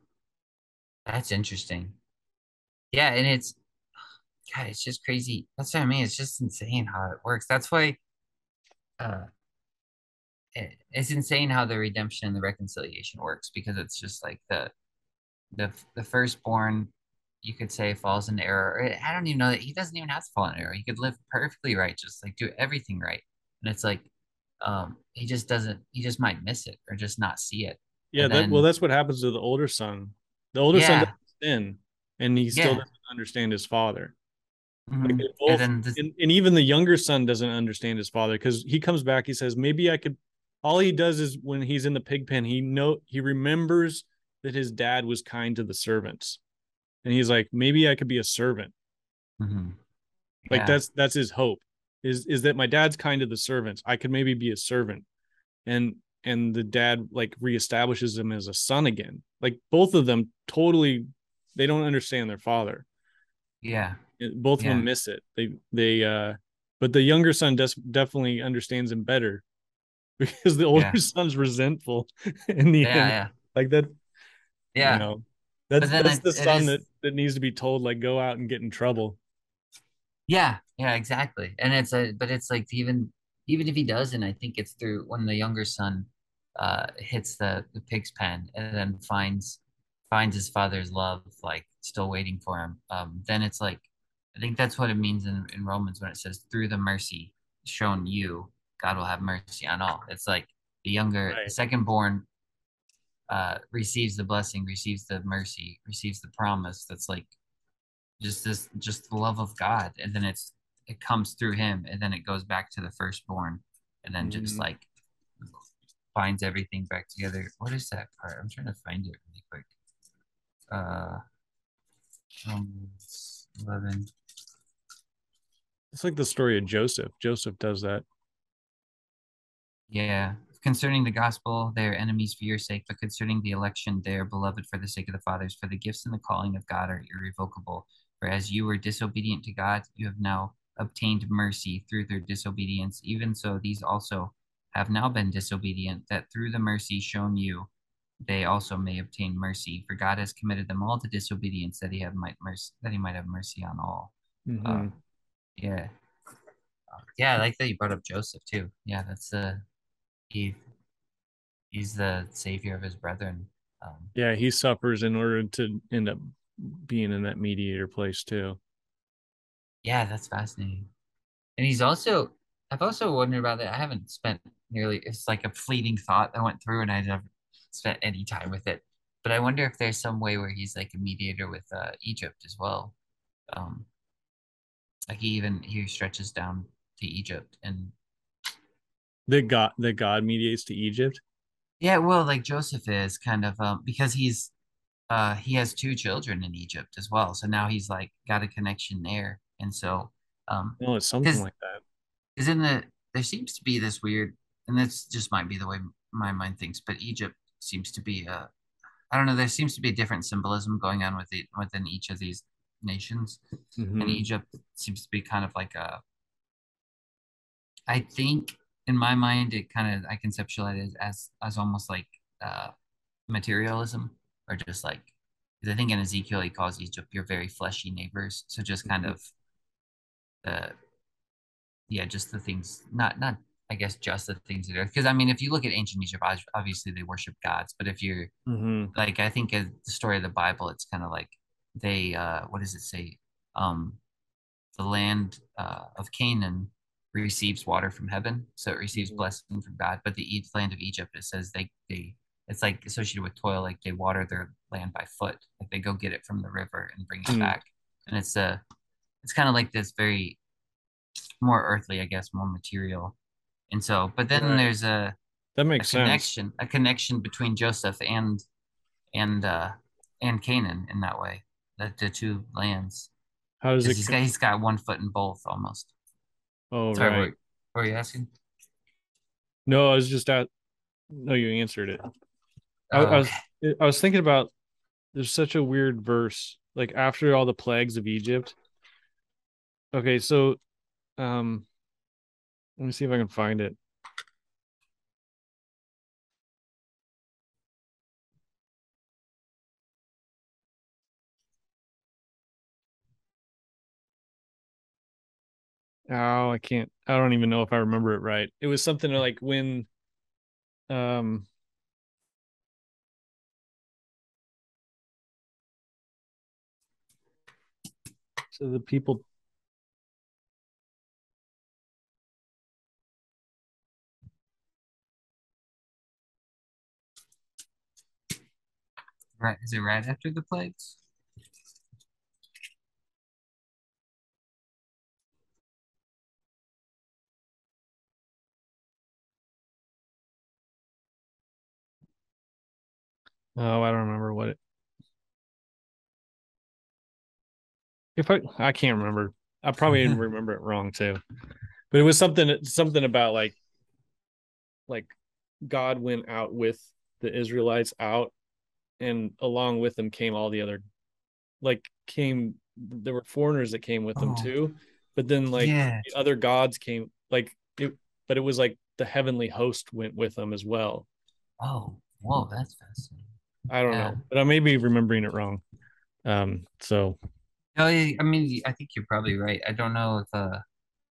That's interesting. Yeah, and it's God, it's just crazy. That's what I mean. It's just insane how it works. That's why uh it, it's insane how the redemption and the reconciliation works because it's just like the the the firstborn you could say falls in error. I don't even know that he doesn't even have to fall in error. He could live perfectly righteous, like do everything right. And it's like, um, he just doesn't. He just might miss it or just not see it. Yeah, that, well, that's what happens to the older son. The older yeah. son doesn't sin, and he still yeah. doesn't understand his father. Mm-hmm. Like both, and, this... and, and even the younger son doesn't understand his father because he comes back. He says, "Maybe I could." All he does is when he's in the pig pen, he know he remembers that his dad was kind to the servants and he's like maybe i could be a servant mm-hmm. yeah. like that's that's his hope is is that my dad's kind to the servants i could maybe be a servant and and the dad like reestablishes him as a son again like both of them totally they don't understand their father yeah both yeah. of them miss it they they uh but the younger son does definitely understands him better because the older yeah. son's resentful in the yeah, end yeah. like that yeah you know that's that's the son is, that, that needs to be told like go out and get in trouble. Yeah, yeah, exactly. And it's a but it's like even even if he doesn't, I think it's through when the younger son uh hits the the pig's pen and then finds finds his father's love like still waiting for him. Um then it's like I think that's what it means in, in Romans when it says through the mercy shown you, God will have mercy on all. It's like the younger right. the second born uh, receives the blessing, receives the mercy, receives the promise. That's like just this, just the love of God, and then it's it comes through him, and then it goes back to the firstborn, and then just mm. like finds everything back together. What is that part? I'm trying to find it really quick. Uh, um, eleven. It's like the story of Joseph. Joseph does that. Yeah, Concerning the gospel, they are enemies for your sake, but concerning the election, they are beloved for the sake of the fathers. For the gifts and the calling of God are irrevocable. For as you were disobedient to God, you have now obtained mercy through their disobedience. Even so, these also have now been disobedient, that through the mercy shown you, they also may obtain mercy. For God has committed them all to disobedience, that He have might mercy, that He might have mercy on all. Mm-hmm. Uh, yeah, yeah. I like that you brought up Joseph too. Yeah, that's uh he he's the savior of his brethren. Um, yeah, he suffers in order to end up being in that mediator place too. Yeah, that's fascinating. And he's also I've also wondered about that. I haven't spent nearly it's like a fleeting thought that went through and I never spent any time with it. But I wonder if there's some way where he's like a mediator with uh, Egypt as well. Um, like he even he stretches down to Egypt and the God that God mediates to Egypt. Yeah, well, like Joseph is kind of um because he's uh he has two children in Egypt as well. So now he's like got a connection there. And so um well it's something like that. Is in the there seems to be this weird and this just might be the way my mind thinks, but Egypt seems to be a I don't know. There seems to be a different symbolism going on with it within each of these nations, Mhm. and Egypt seems to be kind of like a. I think in my mind, it kind of I conceptualize it as as almost like uh, materialism, or just like because I think in Ezekiel he calls Egypt your very fleshy neighbors. So just kind Mhm. of the yeah, just the things not not I guess just the things that are because I mean if you look at ancient Egypt, obviously they worship gods, but if you're Mhm. like I think the story of the Bible, it's kind of like they uh what does it say? Um the land uh, of Canaan receives water from heaven, so it receives Mhm. blessing from God. But the land of Egypt, it says they they it's like associated with toil, like they water their land by foot, like they go get it from the river and bring it Mm. back, and it's a it's kind of like this very more earthly, I guess, more material. And so, but then Right. there's a That a makes sense. connection, a connection between Joseph and and uh and Canaan in that way, the, the two lands. How does it? He's co- got he's got one foot in both almost. oh, Sorry, right. what, what were you asking? No, I was just at. No, you answered it. I, Oh, I was. I was thinking about. There's such a weird verse. Like after all the plagues of Egypt. Okay, so, um, let me see if I can find it. Oh, I can't. I don't even know if I remember it right. It was something like when, um, so the people. Right, is it right after the plagues? Oh, I don't remember what it. If I, I can't remember. I probably didn't remember it wrong too. But it was something, something about like, like God went out with the Israelites out, and along with them came all the other, like came. There were foreigners that came with them Oh, too, but then like yeah. the other gods came, like it. But it was like the heavenly host went with them as well. Oh, whoa, that's fascinating. I don't Yeah. know, but I may be remembering it wrong. Um, so No, I I mean, I think you're probably right. I don't know if uh,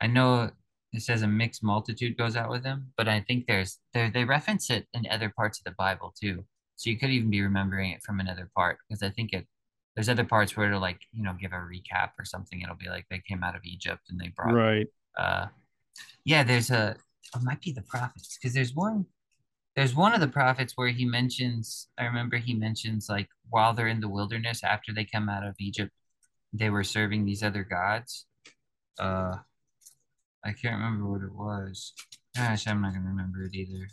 I know it says a mixed multitude goes out with them, but I think there's there they reference it in other parts of the Bible too. So you could even be remembering it from another part because I think it there's other parts where it'll like you know give a recap or something. It'll be like they came out of Egypt and they brought right, uh yeah. There's a it might be the prophets because there's one there's one of the prophets where he mentions I remember he mentions like while they're in the wilderness after they come out of Egypt they were serving these other gods. Uh, I can't remember what it was. Gosh, I'm not gonna remember it either.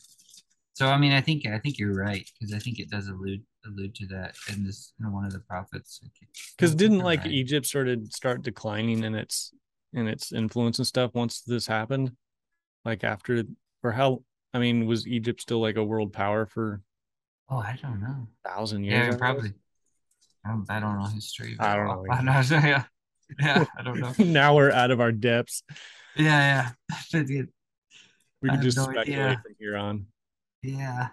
So I mean, I think I think you're right because I think it does allude allude to that in this in one of the prophets. because didn't like right. Egypt started start declining in its in its influence and stuff once this happened, like after or how? I mean, was Egypt still like a world power for Oh, I don't know. a thousand years? Yeah, probably. I don't, I don't know history I don't know I know. Yeah, yeah, I don't know. now we're out of our depths. Yeah, yeah. We can just no speculate idea. from here on. Yeah.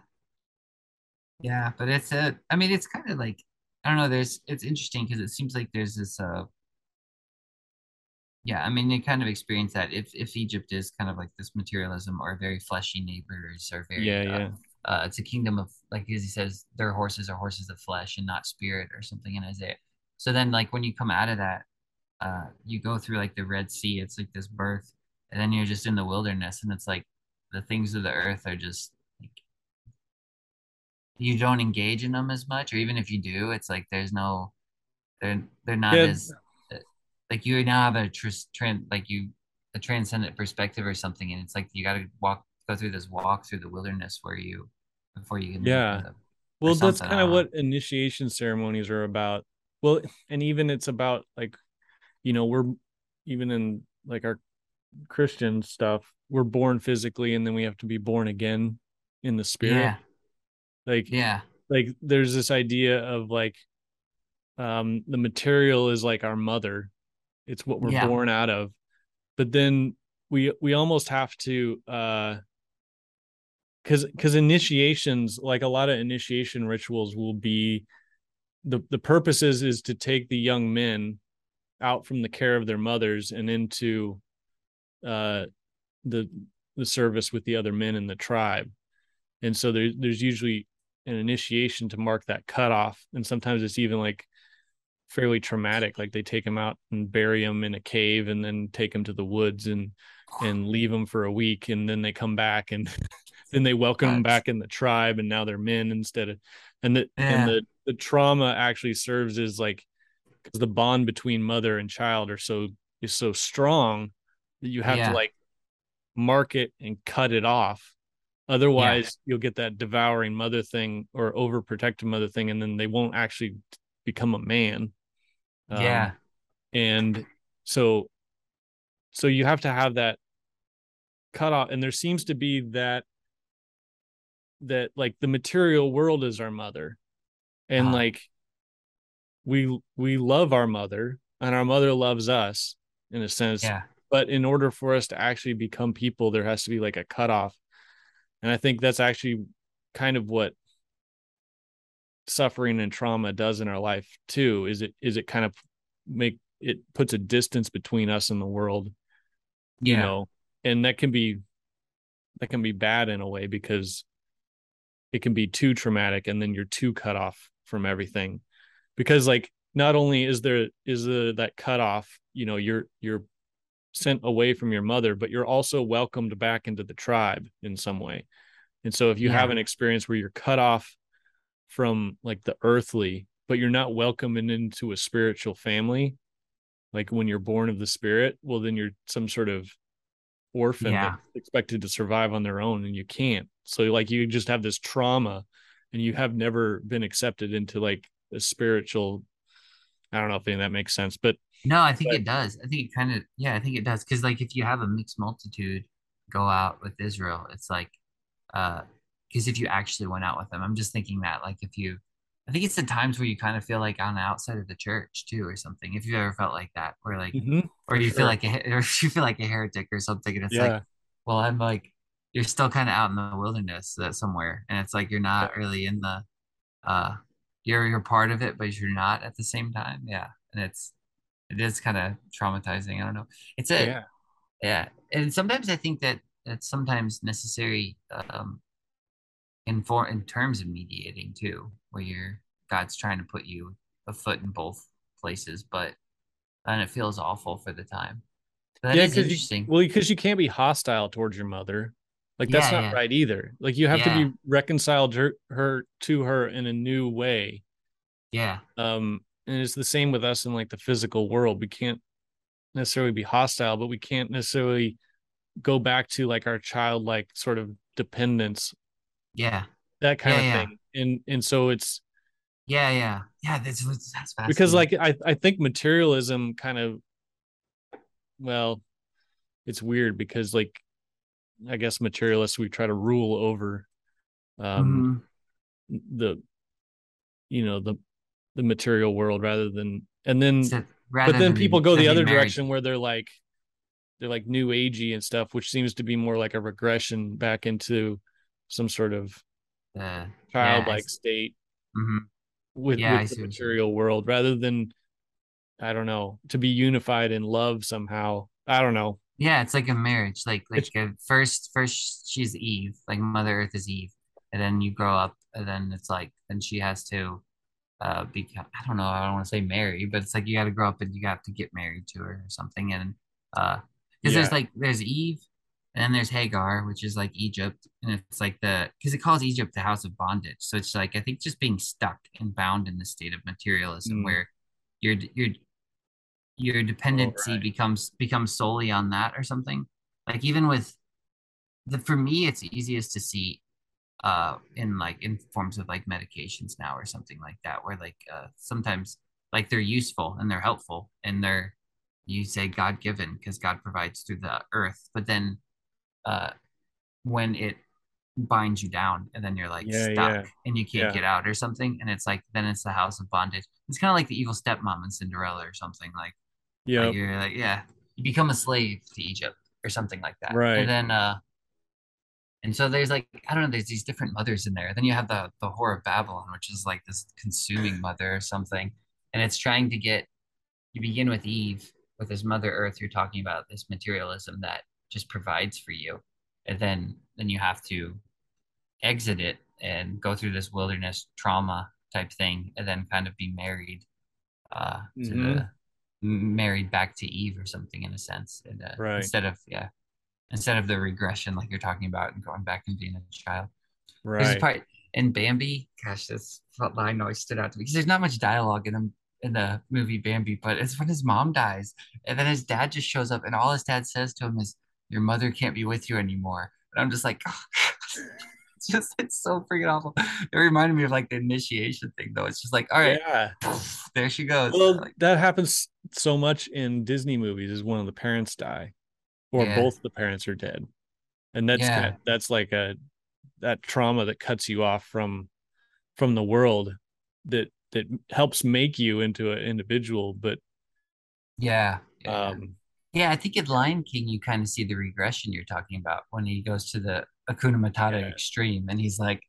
Yeah, but it's a, I mean, it's kind of like, I don't know, there's, it's interesting because it seems like there's this, uh, yeah, I mean, you kind of experience that if, if Egypt is kind of like this materialism or very fleshy neighbors or very, Yeah, uh, yeah, uh, it's a kingdom of, like, as he says, their horses are horses of flesh and not spirit or something in Isaiah. So then, like, when you come out of that, uh, you go through like the Red Sea, it's like this birth, and then you're just in the wilderness, and it's like the things of the earth are just you don't engage in them as much, or even if you do, it's like there's no they're they're not Yeah. as uh, like you now have a tr- trend like you a transcendent perspective or something, and it's like you got to walk go through this walk through the wilderness where you before you can Yeah. the- Well, that's kind of what initiation ceremonies are about. Well, and even it's about like, you know, we're even in like our Christian stuff, we're born physically and then we have to be born again in the spirit. yeah Like yeah. like there's this idea of like um the material is like our mother. It's what we're Yeah. born out of. But then we we almost have to uh because because initiations like a lot of initiation rituals will be the the purpose is is to take the young men out from the care of their mothers and into uh the the service with the other men in the tribe. And so there's there's usually an initiation to mark that cutoff and sometimes it's even like fairly traumatic like they take them out and bury them in a cave and then take them to the woods and and leave them for a week and then they come back and then they welcome them back in the tribe and now they're men instead of and the Yeah. and the the trauma actually serves as like because the bond between mother and child are so is so strong that you have Yeah. to like mark it and cut it off otherwise you'll get that devouring mother thing or overprotective mother thing and then they won't actually become a man Um, yeah. and so so you have to have that cut off and there seems to be that that like the material world is our mother and Uh-huh. like we we love our mother and our mother loves us in a sense Yeah. but in order for us to actually become people there has to be like a cutoff and i think that's actually kind of what suffering and trauma does in our life too is it is it kind of make it puts a distance between us and the world you Yeah. know and that can be that can be bad in a way because it can be too traumatic and then you're too cut off from everything because like not only is there is there that cutoff you know you're you're sent away from your mother but you're also welcomed back into the tribe in some way. And so if you have an experience where you're cut off from like the earthly but you're not welcomed into a spiritual family like when you're born of the spirit well then you're some sort of orphan Yeah. that's expected to survive on their own and you can't. So like you just have this trauma and you have never been accepted into like a spiritual i don't know if any of that makes sense but No, I think But- it does. I think it kind of, yeah, I think it does. Because, like, if you have a mixed multitude go out with Israel, it's like, uh, because if you actually went out with them, I'm just thinking that, like, if you, I think it's the times where you kind of feel like on the outside of the church too, or something. If you've ever felt like that, where like, or you sure. feel like a, or you feel like a heretic or something, and it's yeah like, well, I'm like, you're still kind of out in the wilderness uh, somewhere, and it's like you're not really in the, uh, you're you're part of it, but you're not at the same time. Yeah, and it's it is kind of traumatizing. I don't know. It's a yeah yeah, and sometimes I think that it's sometimes necessary um in for in terms of mediating too, where you're God's trying to put you a foot in both places, but and it feels awful for the time. But that yeah is because interesting. you, well because you can't be hostile towards your mother like that's Yeah, not yeah. right either like you have Yeah. to be reconciled her, her to her in a new way yeah, um and it's the same with us in like the physical world we can't necessarily be hostile but we can't necessarily go back to like our childlike sort of dependence yeah, that kind Yeah, of yeah. thing and and so it's yeah, yeah, yeah. That's that's fascinating. because like i i think materialism kind of well it's weird because like i guess materialists we try to rule over um Mhm. the you know the the material world rather than and then So but then people go the other married- direction where they're like they're like new agey and stuff which seems to be more like a regression back into some sort of Uh, childlike it's- state mhm. with, Yeah, with the what you're saying. material world rather than i don't know to be unified in love somehow i don't know Yeah, it's like a marriage. Like like first first she's Eve, like Mother Earth is Eve, and then you grow up, and then it's like then she has to uh become I don't know, I don't want to say marry, but it's like you got to grow up and you got to get married to her or something, and uh because Yeah. there's like there's Eve, and then there's Hagar, which is like Egypt, and it's like the because it calls Egypt the house of bondage, so it's like I think just being stuck and bound in the state of materialism Mm. where you're you're your dependency right. becomes becomes solely on that or something like even with the for me it's easiest to see uh in like in forms of like medications now or something like that where like uh sometimes like they're useful and they're helpful and they're you say god given because god provides through the earth but then uh when it binds you down and then you're like Yeah, stuck yeah, and you can't yeah. get out or something and it's like then it's the house of bondage it's kind of like the evil stepmom in cinderella or something like like Yep. you're like yeah you become a slave to egypt or something like that right and then uh and so there's like i don't know there's these different mothers in there. Then you have the the whore of babylon which is like this consuming mother or something. And it's trying to get you begin with eve with this mother earth you're talking about this materialism that just provides for you. And then then you have to exit it and go through this wilderness trauma type thing and then kind of be married uh to hmm the married back to Eve or something in a sense and uh, Right. instead of yeah instead of the regression like you're talking about and going back and being a child Right. part in Bambi gosh this line always stood out to me because there's not much dialogue in them in the movie Bambi but it's when his mom dies and then his dad just shows up and all his dad says to him is your mother can't be with you anymore and I'm just like it's just it's so freaking awful. It reminded me of like the initiation thing though. It's just like, all right, Yeah. there she goes. Well, Like, that happens so much in Disney movies is one of the parents die or yeah, both the parents are dead. And that's yeah, that that's like a that trauma that cuts you off from from the world that that helps make you into an individual, but yeah, yeah. um Yeah, I think in Lion King you kind of see the regression you're talking about when he goes to the Hakuna Matata yeah. extreme and he's like,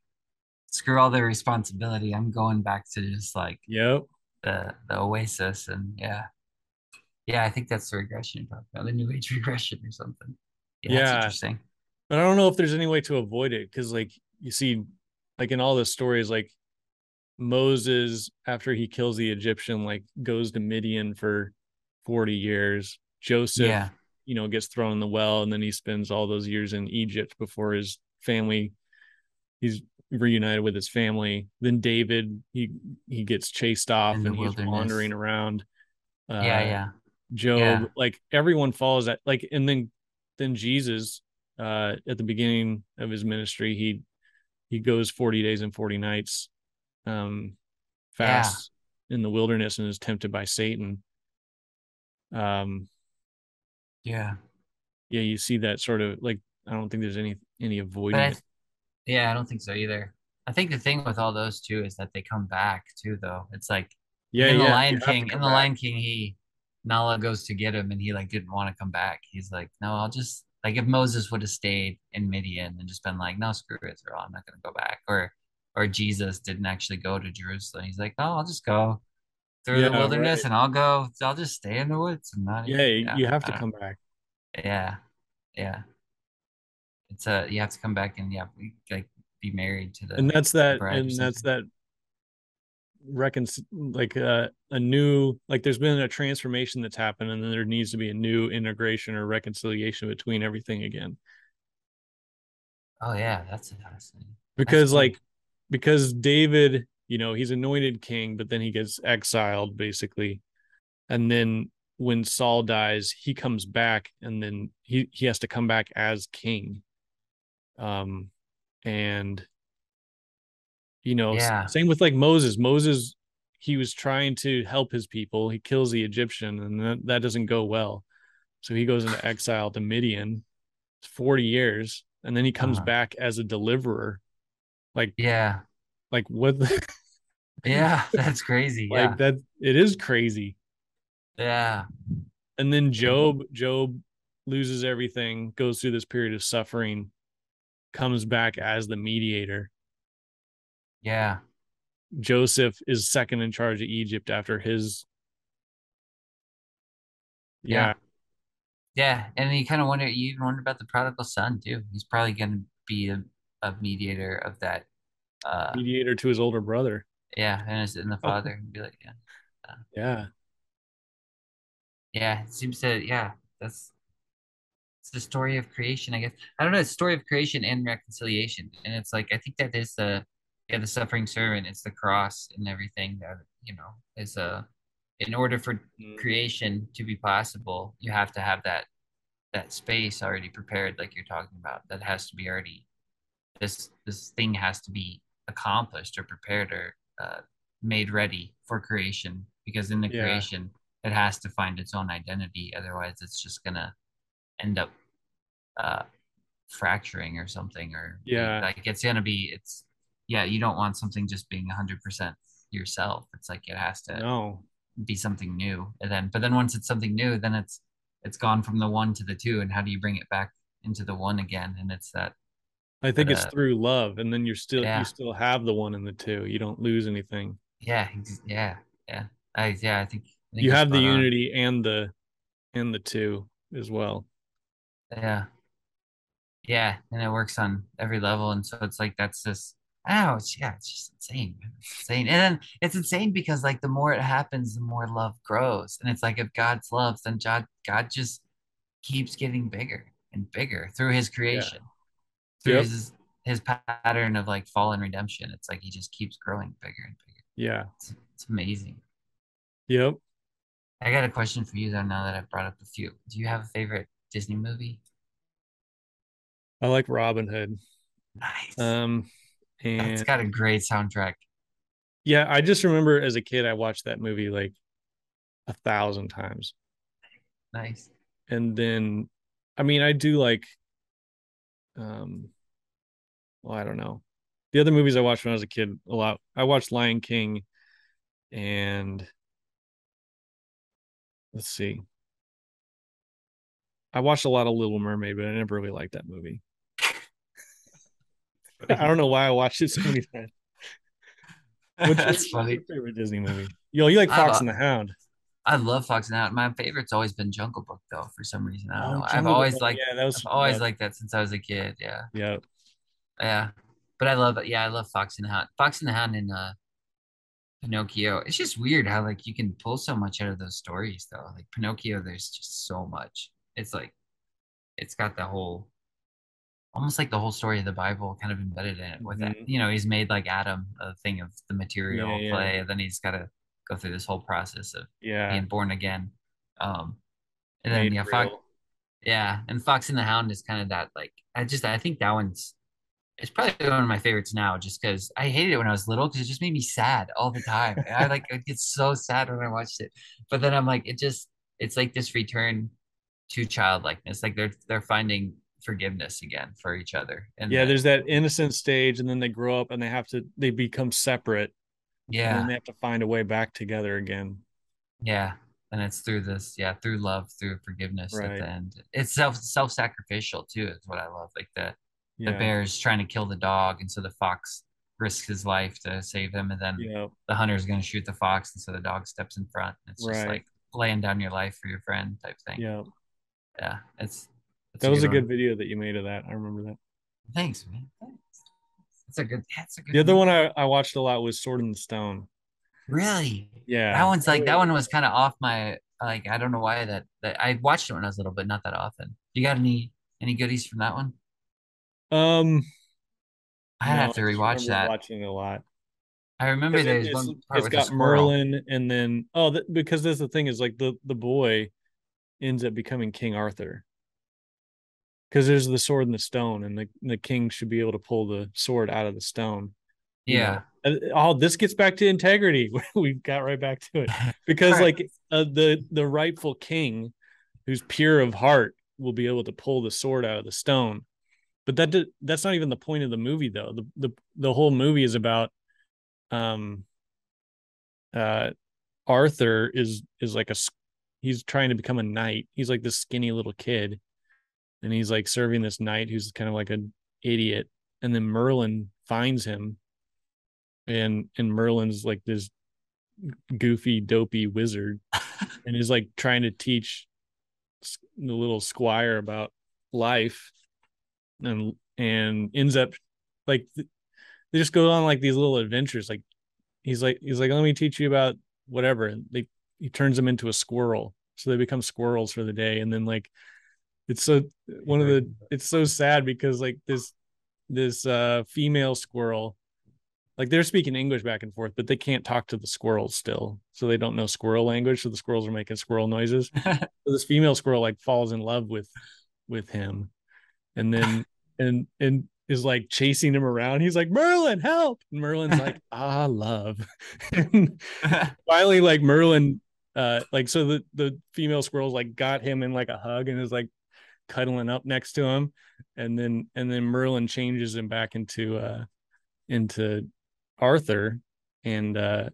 screw all the responsibility. I'm going back to just like Yep. the the oasis and yeah. Yeah, I think that's the regression talking about, the new age regression or something. Yeah, that's Yeah. interesting. But I don't know if there's any way to avoid it because like you see like in all the stories like Moses after he kills the Egyptian like goes to Midian for 40 years. Joseph, Yeah. you know, gets thrown in the well and then he spends all those years in Egypt before his family he's reunited with his family. Then David, he he gets chased off and he's wandering around. Yeah, Uh yeah. Job, Yeah. like everyone follows that like and then then Jesus uh at the beginning of his ministry, he he goes 40 days and 40 nights um Yeah. fast in the wilderness and is tempted by Satan. Um Yeah. yeah, you see that sort of like I don't think there's any any avoiding I, yeah, I don't think so either. I think the thing with all those too is that they come back too, though. It's like Yeah, in the yeah, Lion you have to King, in the back. Lion King, he Nala goes to get him and he like didn't want to come back. He's like, no, I'll just like if Moses would have stayed in Midian and just been like, no, screw it, Zerah, I'm not gonna go back. Or or Jesus didn't actually go to Jerusalem. He's like, no, I'll just go through the wilderness right. and I'll go, I'll just stay in the woods and not Yeah, even, yeah, you have to don't, come back. yeah, yeah. It's a you have to come back and yeah, we, like be married to the And that's that and that's that recon like uh, a new like there's been a transformation that's happened and then there needs to be a new integration or reconciliation between everything again Oh yeah, that's fascinating. That's because cool. like because david you know he's anointed king but then he gets exiled basically and then when saul dies he comes back and then he he has to come back as king um and you know Yeah, same with like moses. Moses he was trying to help his people. He kills the egyptian and that, that doesn't go well. So he goes into exile to midian. 40 years and then he comes uh, back as a deliverer. Like yeah, like what the, yeah. That's crazy. like Yeah, that it is crazy. Yeah, and then job job loses everything goes through this period of suffering comes back as the mediator yeah, joseph is second in charge of egypt after his yeah, yeah yeah. And you kind of wonder. You even wonder about the prodigal son too. He's probably going to be a, a mediator of that. Uh, mediator to his older brother yeah, and his and the father and be like, yeah, uh, yeah yeah. It seems to yeah. That's it's the story of creation, I guess. I don't know, it's the story of creation and reconciliation. And it's like I think that is the yeah, the suffering servant, it's the cross and everything that, you know, is a in order for Mm. creation to be possible, you have to have that that space already prepared, like you're talking about. That has to be already this this thing has to be accomplished or prepared or uh, made ready for creation because in the yeah creation it has to find its own identity otherwise it's just gonna end up uh, fracturing or something or Yeah. like it's gonna be it's yeah you don't want something just being 100% yourself it's like it has to No. be something new and then but then once it's something new then it's it's gone from the one to the two and how do you bring it back into the one again and it's that I think it's uh, through love, and then you're still yeah. you still have the one and the two. You don't lose anything. yeah yeah yeah i yeah i think, I think You have the on. unity and the and the two as well. yeah yeah and it works on every level and so it's like that's just oh it's yeah it's just insane. It's insane and then it's insane because like the more it happens the more love grows and it's like if god's love then god god just keeps getting bigger and bigger through his creation through Yep. his his pattern of like fall and redemption it's like he just keeps growing bigger and bigger Yeah. it's, it's amazing Yep. i got a question for you though now that i've brought up a few do you have a favorite disney movie I like Robin Hood. nice Um and got a great soundtrack yeah, I just remember as a kid I watched that movie like a thousand times. nice And then I mean I do like um well, I don't know. The other movies I watched when I was a kid a lot. I watched Lion King and let's see. I watched a lot of Little Mermaid, but I never really liked that movie. I don't know why I watched it so many times. What's, that's funny your favorite Disney movie? Yo, you like Fox and the Hound? I love Fox and the Hound. My favorite's always been Jungle Book though, for some reason. I don't know. I've Oh, always Book. liked yeah, that was I've always yeah, liked that since I was a kid. Yeah. yeah, Yeah. But I love. Yeah, I love Fox and the Hound. Fox and the Hound and uh Pinocchio. It's just weird how like you can pull so much out of those stories though. Like Pinocchio, there's just so much. It's like it's got the whole almost like the whole story of the Bible kind of embedded in it with that. Mhm. You know, he's made like Adam a thing of the material Yeah, yeah. clay, and then he's gotta go through this whole process of yeah. being born again. Um and then Made yeah, Fox yeah, and Fox and the Hound is kind of that like I just I think that one's it's probably one of my favorites now just because I hated it when I was little because it just made me sad all the time. I like I get so sad when I watched it. But then I'm like it just it's like this return to childlikeness. Like they're they're finding forgiveness again for each other. And Yeah, that- there's that innocent stage, and then they grow up and they have to they become separate, and yeah, then they have to find a way back together again. yeah. And it's through this, yeah, through love, through forgiveness at the end. It's self self sacrificial too, is what I love. Like the the Yeah, bear's trying to kill the dog, and so the fox risks his life to save him, and then yeah, the hunter's going to shoot the fox, and so the dog steps in front. It's just like laying down your life for your friend type thing. yeah. yeah it's That was a one. good video that you made of that. I remember that. Thanks, man. Thanks. It's a good. That's a good. The other one. one I, I watched a lot was Sword in the Stone. Really? Yeah, That one's like that one was kind of off my like I don't know why that that I watched it when I was little, but not that often. You got any any goodies from that one? Um, I no, have to rewatch that. Watching a lot. I remember there's one part it's got. Merlin, and then oh, th- because that's the thing is like the the boy ends up becoming King Arthur. Because there's the sword and the stone, and the the king should be able to pull the sword out of the stone. you Yeah. know. Uh, Oh, this gets back to integrity. we got right back to it because Right. like uh, the the rightful king, who's pure of heart, will be able to pull the sword out of the stone. But that did, that's not even the point of the movie, though. The the the whole movie is about, um, uh, Arthur is is like a he's trying to become a knight. He's like this skinny little kid, and he's like serving this knight who's kind of like an idiot. And then Merlin finds him, and and Merlin's like this goofy, dopey wizard, and is like trying to teach the little squire about life, and and ends up like they just go on like these little adventures. Like he's like he's like let me teach you about whatever. And they he turns them into a squirrel, so they become squirrels for the day, and then like it's so one of the it's so sad because like this this uh female squirrel like they're speaking english back and forth but they can't talk to the squirrels still. So they don't know squirrel language. So the squirrels are making squirrel noises. So this female squirrel like falls in love with with him. And then and and is like chasing him around. He's like merlin help! And merlin's like ah love. And finally like merlin uh like so the the female squirrels like got him in like a hug and is like cuddling up next to him, and then and then Merlin changes him back into uh into Arthur, and uh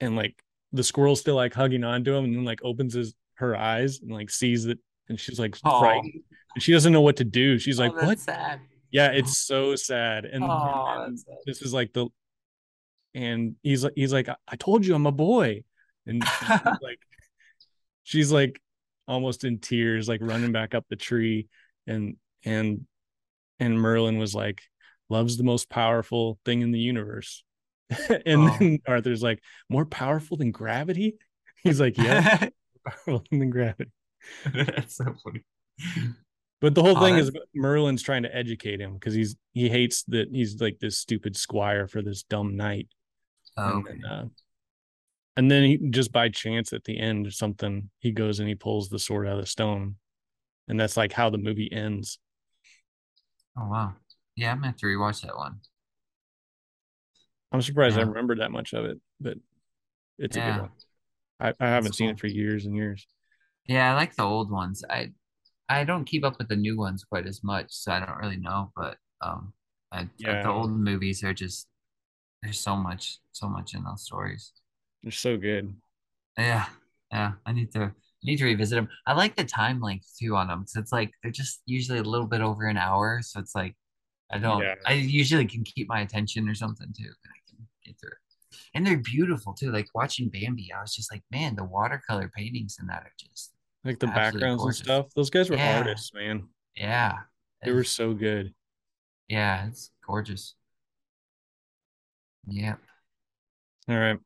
and like the squirrel's still like hugging onto him, and then like opens his her eyes and like sees it, and she's like Oh, frightened, and she doesn't know what to do. She's oh, like, that's "What?" sad. Yeah, it's so sad, and, Oh, and sad. this is like the, and he's like he's like, "I told you I'm a boy," and like she's like almost in tears like running back up the tree and and and merlin was like love's the most powerful thing in the universe and Oh. then arthur's like more powerful than gravity he's like yeah powerful than gravity that's so funny. but the whole thing is merlin's trying to educate him because he's he hates that he's like this stupid squire for this dumb knight Oh, and okay. uh, and then he just by chance at the end something, he goes and he pulls the sword out of the stone, and that's like how the movie ends. Oh wow. Yeah, I'm gonna have to rewatch that one. I'm surprised I Yeah. remembered that much of it, but it's a Yeah. good one. I, I haven't That's seen cool. it for years and years. Yeah, I like the old ones. I I don't keep up with the new ones quite as much, so I don't really know. But um, I, Yeah. the old movies are just there's so much, so much in those stories. They're so good. Yeah, yeah. I need to need to revisit them. I like the time length too on them because it's like they're just usually a little bit over an hour, so it's like I don't. Yeah. I usually can keep my attention or something too, and I can get through it. And they're beautiful too. Like watching Bambi, I was just like, man, the watercolor paintings in that are just Like the backgrounds gorgeous. and stuff. Those guys were Yeah. artists, man. yeah. They were so good. Yeah, it's gorgeous. Yep. All right.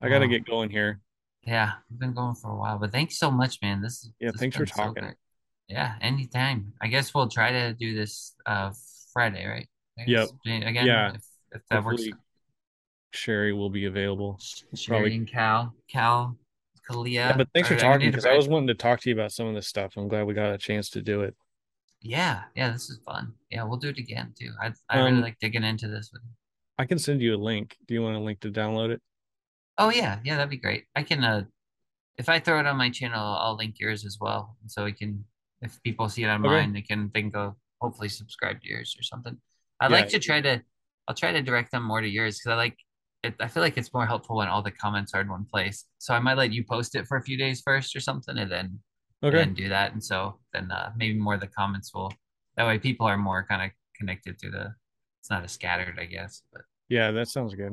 I gotta Oh. get going here. Yeah, we've been going for a while, but thanks so much, man. This is Yeah, this thanks for been so talking. Yeah, anytime. I guess we'll try to do this uh Friday, right? Yep. Again, Yeah. if, if that works. Sherry will be available. Sherry probably- and Cal, Cal, Kalia. Yeah, but thanks for talking because I was wanting to talk to you about some of this stuff. I'm glad we got a chance to do it. Yeah, yeah, this is fun. Yeah, we'll do it again too. I I really Um, like digging into this with you. I can send you a link. Do you want a link to download it? Oh yeah, yeah, that'd be great. I can uh if I throw it on my channel, I'll link yours as well. So we can if people see it on Okay. mine, they can can go hopefully subscribe to yours or something. I Yeah. like to try to I'll try to direct them more to yours because I like it I feel like it's more helpful when all the comments are in one place. So I might let you post it for a few days first or something and then and Okay. then do that. And so then uh maybe more of the comments will that way people are more kind of connected to the it's not as scattered, I guess. But Yeah, that sounds good.